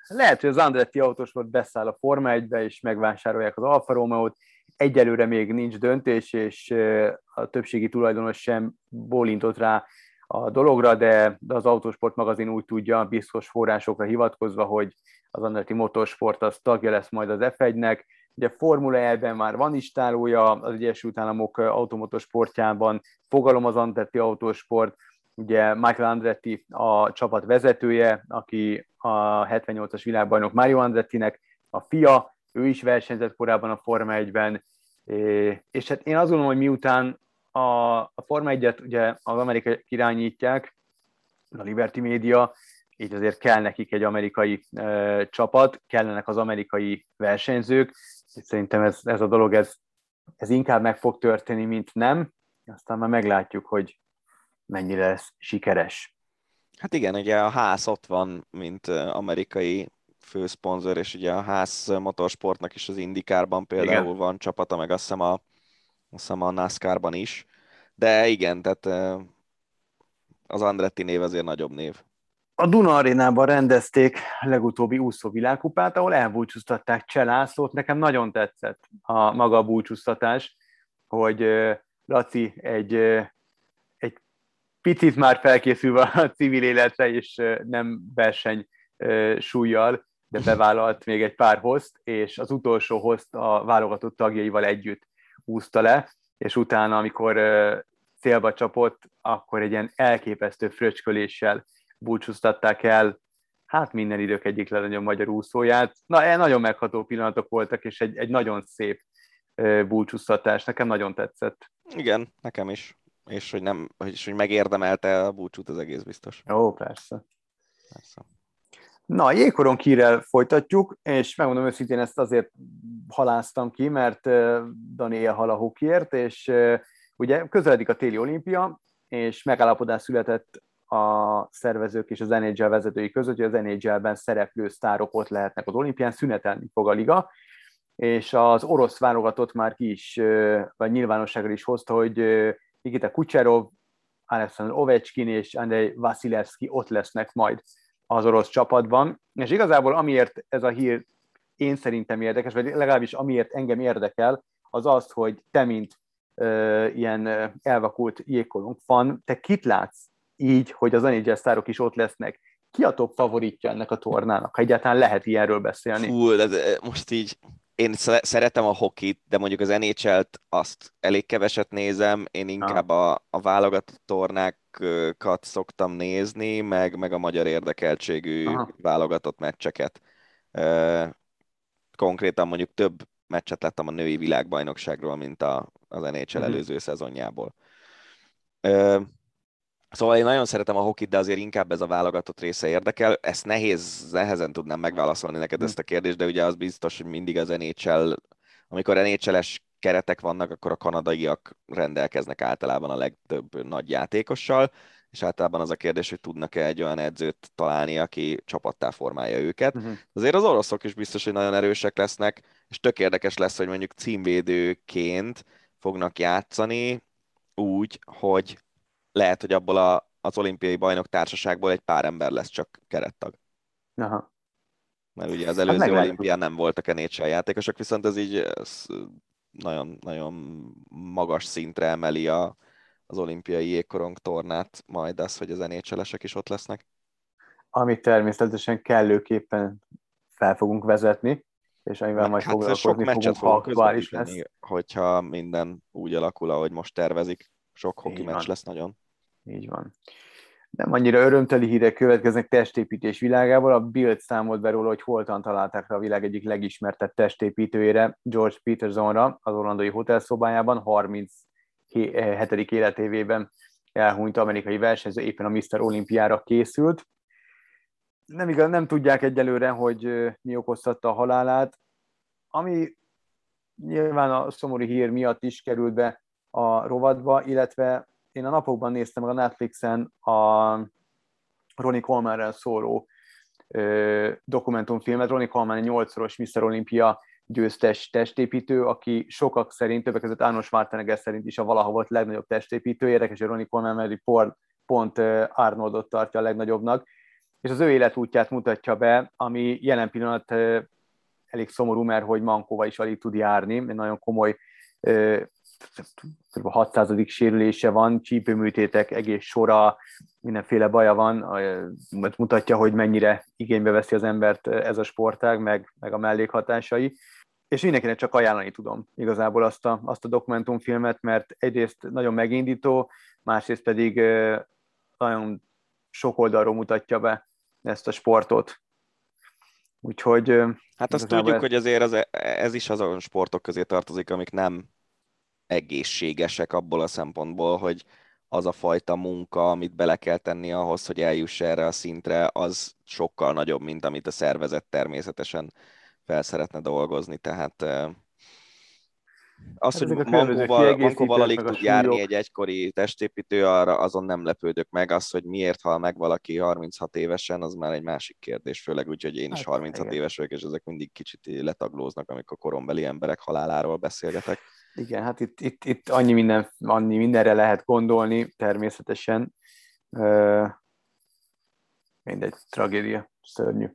lehet, hogy az Andretti autósport beszáll a Forma 1-be, és megvásárolják az Alfa Romeo-t. Egyelőre még nincs döntés, és a többségi tulajdonos sem bólintott rá a dologra, de az Autósport magazin úgy tudja, biztos forrásokra hivatkozva, hogy az Andretti Motorsport az tagja lesz majd az F1-nek, ugye Formula E-ben már van istálója, az Egyesült Államok automotorsportjában, fogalom az Andretti Autosport, ugye Michael Andretti a csapat vezetője, aki a 78-as világbajnok Mario Andrettinek a fia, ő is versenyzett korábban a Forma 1-ben, és hát én azt gondolom, hogy miután a, a Forma 1-et ugye az amerikai irányítják, a Liberty Media, így azért kell nekik egy amerikai e, csapat, kellenek az amerikai versenyzők, szerintem ez, ez a dolog, ez, ez inkább meg fog történni, mint nem, aztán már meglátjuk, hogy mennyire lesz sikeres. Hát igen, ugye a ház ott van, mint amerikai főszponzor, és ugye a ház motorsportnak is az Indikárban például igen. van csapata, meg azt hiszem a, azt hiszem a NASCAR-ban is. De igen, tehát az Andretti név azért nagyobb név. A Duna arénában rendezték a legutóbbi úszó világkupát, ahol elbúcsúztatták Cselászlót. Nekem nagyon tetszett a maga a búcsúztatás, hogy Laci egy, egy picit már felkészülve a civil életre, és nem verseny súlyjal, de bevállalt még egy pár hozt, és az utolsó hozt a válogatott tagjaival együtt úszta le, és utána, amikor célba csapott, akkor egy ilyen elképesztő fröcsköléssel búcsúztatták el, hát minden idők egyik legnagyobb magyar úszóját. Na, e nagyon megható pillanatok voltak, és egy, egy nagyon szép búcsúztatás. Nekem nagyon tetszett. Igen, nekem is. És hogy, nem, és hogy megérdemelte a búcsút, az egész biztos. Ó, persze. Persze. Na, jégkoron kírel folytatjuk, és megmondom őszintén, ezt azért haláztam ki, mert Dani élhal a hokiért, és ugye közeledik a téli olimpia, és megállapodás született a szervezők és az NHL vezetői között, hogy az NHL-ben szereplő sztárok ott lehetnek az olimpián, szünetelni fog a liga, és az orosz válogatott már ki is, vagy nyilvánosságra is hozta, hogy Nikita Kucherov, Alexander Ovechkin és Andrei Vasilevski ott lesznek majd az orosz csapatban, és igazából amiért ez a hír én szerintem érdekes, vagy legalábbis amiért engem érdekel, az az, hogy te, mint ö, ilyen elvakult jégkorong fan, te kit látsz így, hogy az NHL sztárok is ott lesznek? Ki a top favoritja ennek a tornának, ha egyáltalán lehet ilyenről beszélni? Fú, de most így én szeretem a hokit, de mondjuk az NHL-t azt elég keveset nézem, én inkább a, a válogatott tornákat szoktam nézni, meg, meg a magyar érdekeltségű Aha. válogatott meccseket. Konkrétan mondjuk több meccset láttam a női világbajnokságról, mint a, az NHL uh-huh. előző szezonjából. Szóval én nagyon szeretem a hokit, de azért inkább ez a válogatott része érdekel. Ezt nehéz, nehezen tudnám megválaszolni neked hm. ezt a kérdést, de ugye az biztos, hogy mindig az NHL, amikor NHL-es keretek vannak, akkor a kanadaiak rendelkeznek általában a legtöbb nagy játékossal, és általában az a kérdés, hogy tudnak-e egy olyan edzőt találni, aki csapattá formálja őket. Uh-huh. Azért az oroszok is biztos, hogy nagyon erősek lesznek, és tök érdekes lesz, hogy mondjuk címvédőként fognak játszani úgy, hogy lehet, hogy abból a, az olimpiai bajnok társaságból egy pár ember lesz csak kerettag. Aha. Mert ugye az hát előző hát olimpián nem voltak NHL játékosok, viszont ez így ez nagyon, nagyon magas szintre emeli a, az olimpiai jégkorong tornát, majd az, hogy az nhl is ott lesznek. Amit természetesen kellőképpen fel fogunk vezetni, és amivel majd hát foglalkozni sok fogunk, ha aktuális lesz. Hogyha minden úgy alakul, ahogy most tervezik. Sok hoki meccs lesz nagyon. Így van. Nem annyira örömteli hírek következnek testépítés világából. A Bild számolt be róla, hogy holtan találták rá a világ egyik legismertebb testépítőjére, George Petersonra, az orlandói hotelszobájában, 37. életévében elhunyt amerikai versenyző, éppen a Mr. Olimpiára készült. Nem igaz, nem tudják egyelőre, hogy mi okoztatta a halálát. Ami nyilván a szomorú hír miatt is került be a rovatba, illetve én a napokban néztem meg a Netflixen a Ronnie Colemanrel szóló ö, dokumentumfilmet. Ronnie Coleman egy nyolcszoros Mr. Olympia győztes testépítő, aki sokak szerint, többek között Arnold Schwarzenegger szerint is a valaha volt legnagyobb testépítő. Érdekes, hogy Ronnie Coleman mert pont, pont Arnoldot tartja a legnagyobbnak, és az ő életútját mutatja be, ami jelen pillanat elég szomorú, mert hogy Mankóval is alig tud járni, egy nagyon komoly kb. 600. sérülése van, csípőműtétek, egész sora, mindenféle baja van, ez mutatja, hogy mennyire igénybe veszi az embert ez a sportág, meg, meg a mellékhatásai. és mindenkinek csak ajánlani tudom igazából azt a, azt a dokumentumfilmet, mert egyrészt nagyon megindító, másrészt pedig nagyon sok oldalról mutatja be ezt a sportot. Úgyhogy... Hát azt tudjuk, ez... hogy azért ez, ez is azon sportok közé tartozik, amik nem egészségesek abból a szempontból, hogy az a fajta munka, amit bele kell tenni ahhoz, hogy eljuss erre a szintre, az sokkal nagyobb, mint amit a szervezet természetesen fel szeretne dolgozni. Tehát az, hát hogy Mankóval, Mankóval alig tud járni egy egykori testépítő, arra azon nem lepődök meg. Az, hogy miért hal meg valaki 36 évesen, az már egy másik kérdés, főleg úgy, hogy én is 36 hát, éves vagyok, és ezek mindig kicsit letaglóznak, amikor korombeli emberek haláláról beszélgetek. Igen, hát itt, itt, itt annyi, minden, annyi mindenre lehet gondolni, természetesen. Mindegy, tragédia, szörnyű.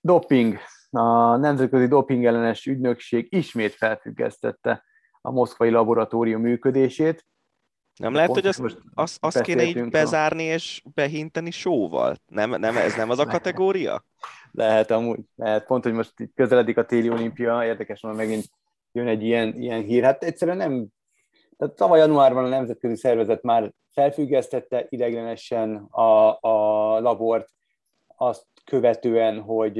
Doping, a Nemzetközi Doping ellenes ügynökség ismét felfüggesztette a moszkvai laboratórium működését. Nem lehet, hogy azt, azt, azt kéne így bezárni és behinteni sóval? Nem, nem, ez nem az a kategória? Lehet amúgy, lehet. Pont, hogy most közeledik a téli olimpia, érdekes, hogy megint jön egy ilyen, ilyen hír. Hát egyszerűen nem, tehát tavaly januárban a Nemzetközi Szervezet már felfüggesztette ideglenesen a, a labort, azt követően, hogy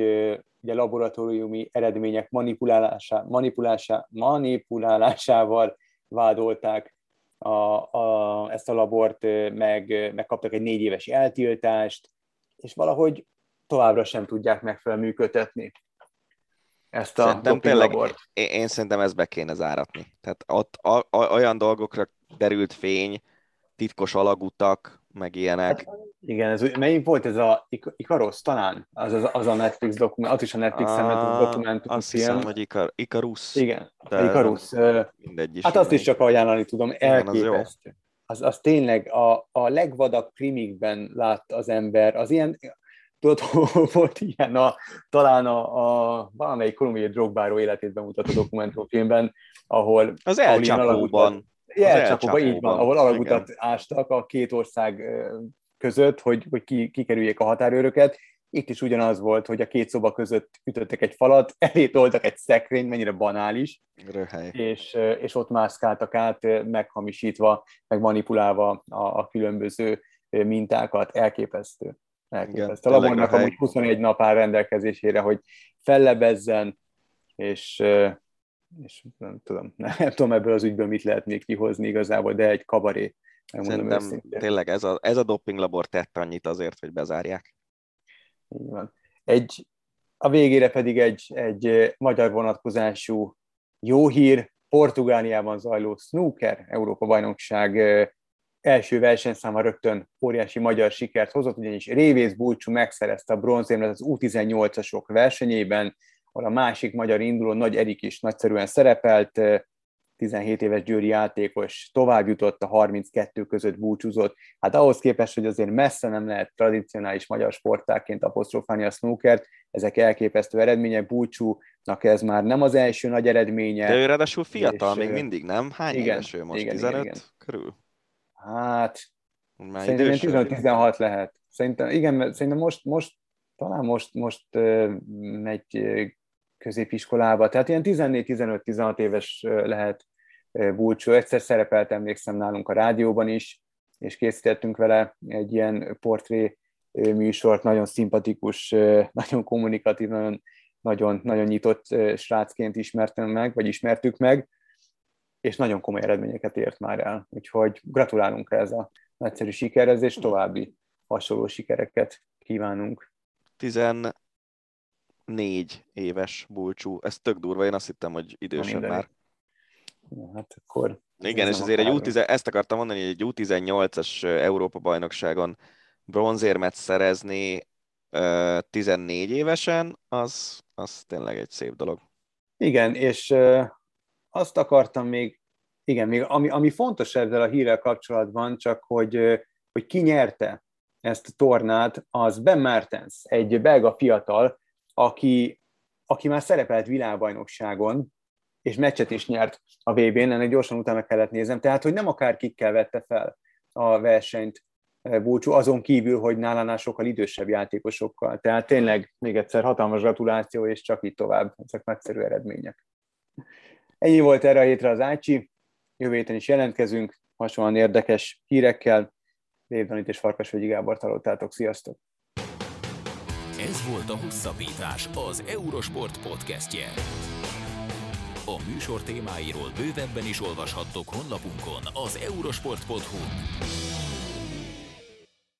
ugye laboratóriumi eredmények manipulálása, manipulása, manipulálásával vádolták a, a, ezt a labort, meg, megkaptak egy négy éves eltiltást, és valahogy továbbra sem tudják megfelelően működtetni ezt a szerintem tényleg, labort. Én, én szerintem ezt be kéne záratni. Tehát ott a, a, olyan dolgokra derült fény, titkos alagutak, meg ilyenek. Hát, igen, ez, melyik volt ez a Ikaros talán? Az, az, az a Netflix dokumentum, az is a Netflix-en a, dokumentum Azt film. hiszem, hogy Ikar, Ikarus. Igen, de Ikarus. Mindegy is. Hát azt is csak ajánlani tudom, elképesztő. Az, az, az tényleg a, a legvadabb krimikben lát az ember, az ilyen, tudod, volt ilyen a, talán a, a valamelyik kolumbiai drogbáró életét bemutató dokumentumfilmben, ahol... Az elcsapóban. Jelcsapóban, így van, ahol alagutat ástak a két ország között, hogy, hogy ki, kikerüljék a határőröket. Itt is ugyanaz volt, hogy a két szoba között ütöttek egy falat, elé toltak egy szekrény, mennyire banális, Röhely. és, és ott mászkáltak át, meghamisítva, meg manipulálva a, a különböző mintákat. Elképesztő. Elképesztő. A labornak amúgy 21 nap áll rendelkezésére, hogy fellebezzen, és és nem tudom, nem, nem tudom ebből az ügyből mit lehet még kihozni igazából, de egy kabaré. Szerintem tényleg ez a, ez a dopinglabor tett annyit azért, hogy bezárják. Így van. Egy, a végére pedig egy, egy magyar vonatkozású jó hír, Portugáliában zajló snooker Európa-bajnokság első versenyszáma rögtön óriási magyar sikert hozott, ugyanis Révész Bulcsú megszerezte a bronzérmet az U18-asok versenyében, ahol a másik magyar induló Nagy Erik is nagyszerűen szerepelt, 17 éves győri játékos tovább jutott, a 32 között búcsúzott. Hát ahhoz képest, hogy azért messze nem lehet tradicionális magyar sportáként apostrofálni a snookert, ezek elképesztő eredmények, búcsúnak ez már nem az első nagy eredménye. De ő ráadásul fiatal és, még mindig, nem? Hány igen, éves ő most? Igen, 15 igen, igen. körül? Hát, már szerintem 15-16 lehet. Szerintem, igen, szerintem most, most talán most, most megy középiskolába, tehát ilyen 14-15-16 éves lehet Bulcsú. Egyszer szerepelt, emlékszem nálunk a rádióban is, és készítettünk vele egy ilyen portré műsort, nagyon szimpatikus, nagyon kommunikatív, nagyon, nagyon, nagyon nyitott srácként ismertem meg, vagy ismertük meg, és nagyon komoly eredményeket ért már el. Úgyhogy gratulálunk ez a nagyszerű sikerhez, és további hasonló sikereket kívánunk. 14 éves bulcsú. Ez tök durva, én azt hittem, hogy idősebb már. Ja, hát akkor... Igen, és azért egy U10, ezt akartam mondani, hogy egy U18-as Európa-bajnokságon bronzérmet szerezni 14 évesen, az, az tényleg egy szép dolog. Igen, és azt akartam még, igen, még ami, ami fontos ezzel a hírrel kapcsolatban, csak hogy, hogy ki nyerte ezt a tornát, az Ben Mertens, egy belga fiatal, aki, aki már szerepelt világbajnokságon, és meccset is nyert a VB-n, ennek gyorsan utána kellett nézem, tehát hogy nem akár kikkel vette fel a versenyt búcsú, azon kívül, hogy nálánál sokkal idősebb játékosokkal. Tehát tényleg még egyszer hatalmas gratuláció, és csak így tovább. Ezek nagyszerű eredmények. Ennyi volt erre a hétre az Ácsi. Jövő héten is jelentkezünk, hasonlóan érdekes hírekkel. Dév és Farkasvegyi Gábor találtátok. Sziasztok! Ez volt a Hosszabbítás, az Eurosport podcastje. A műsor témáiról bővebben is olvashattok honlapunkon az eurosport.hu.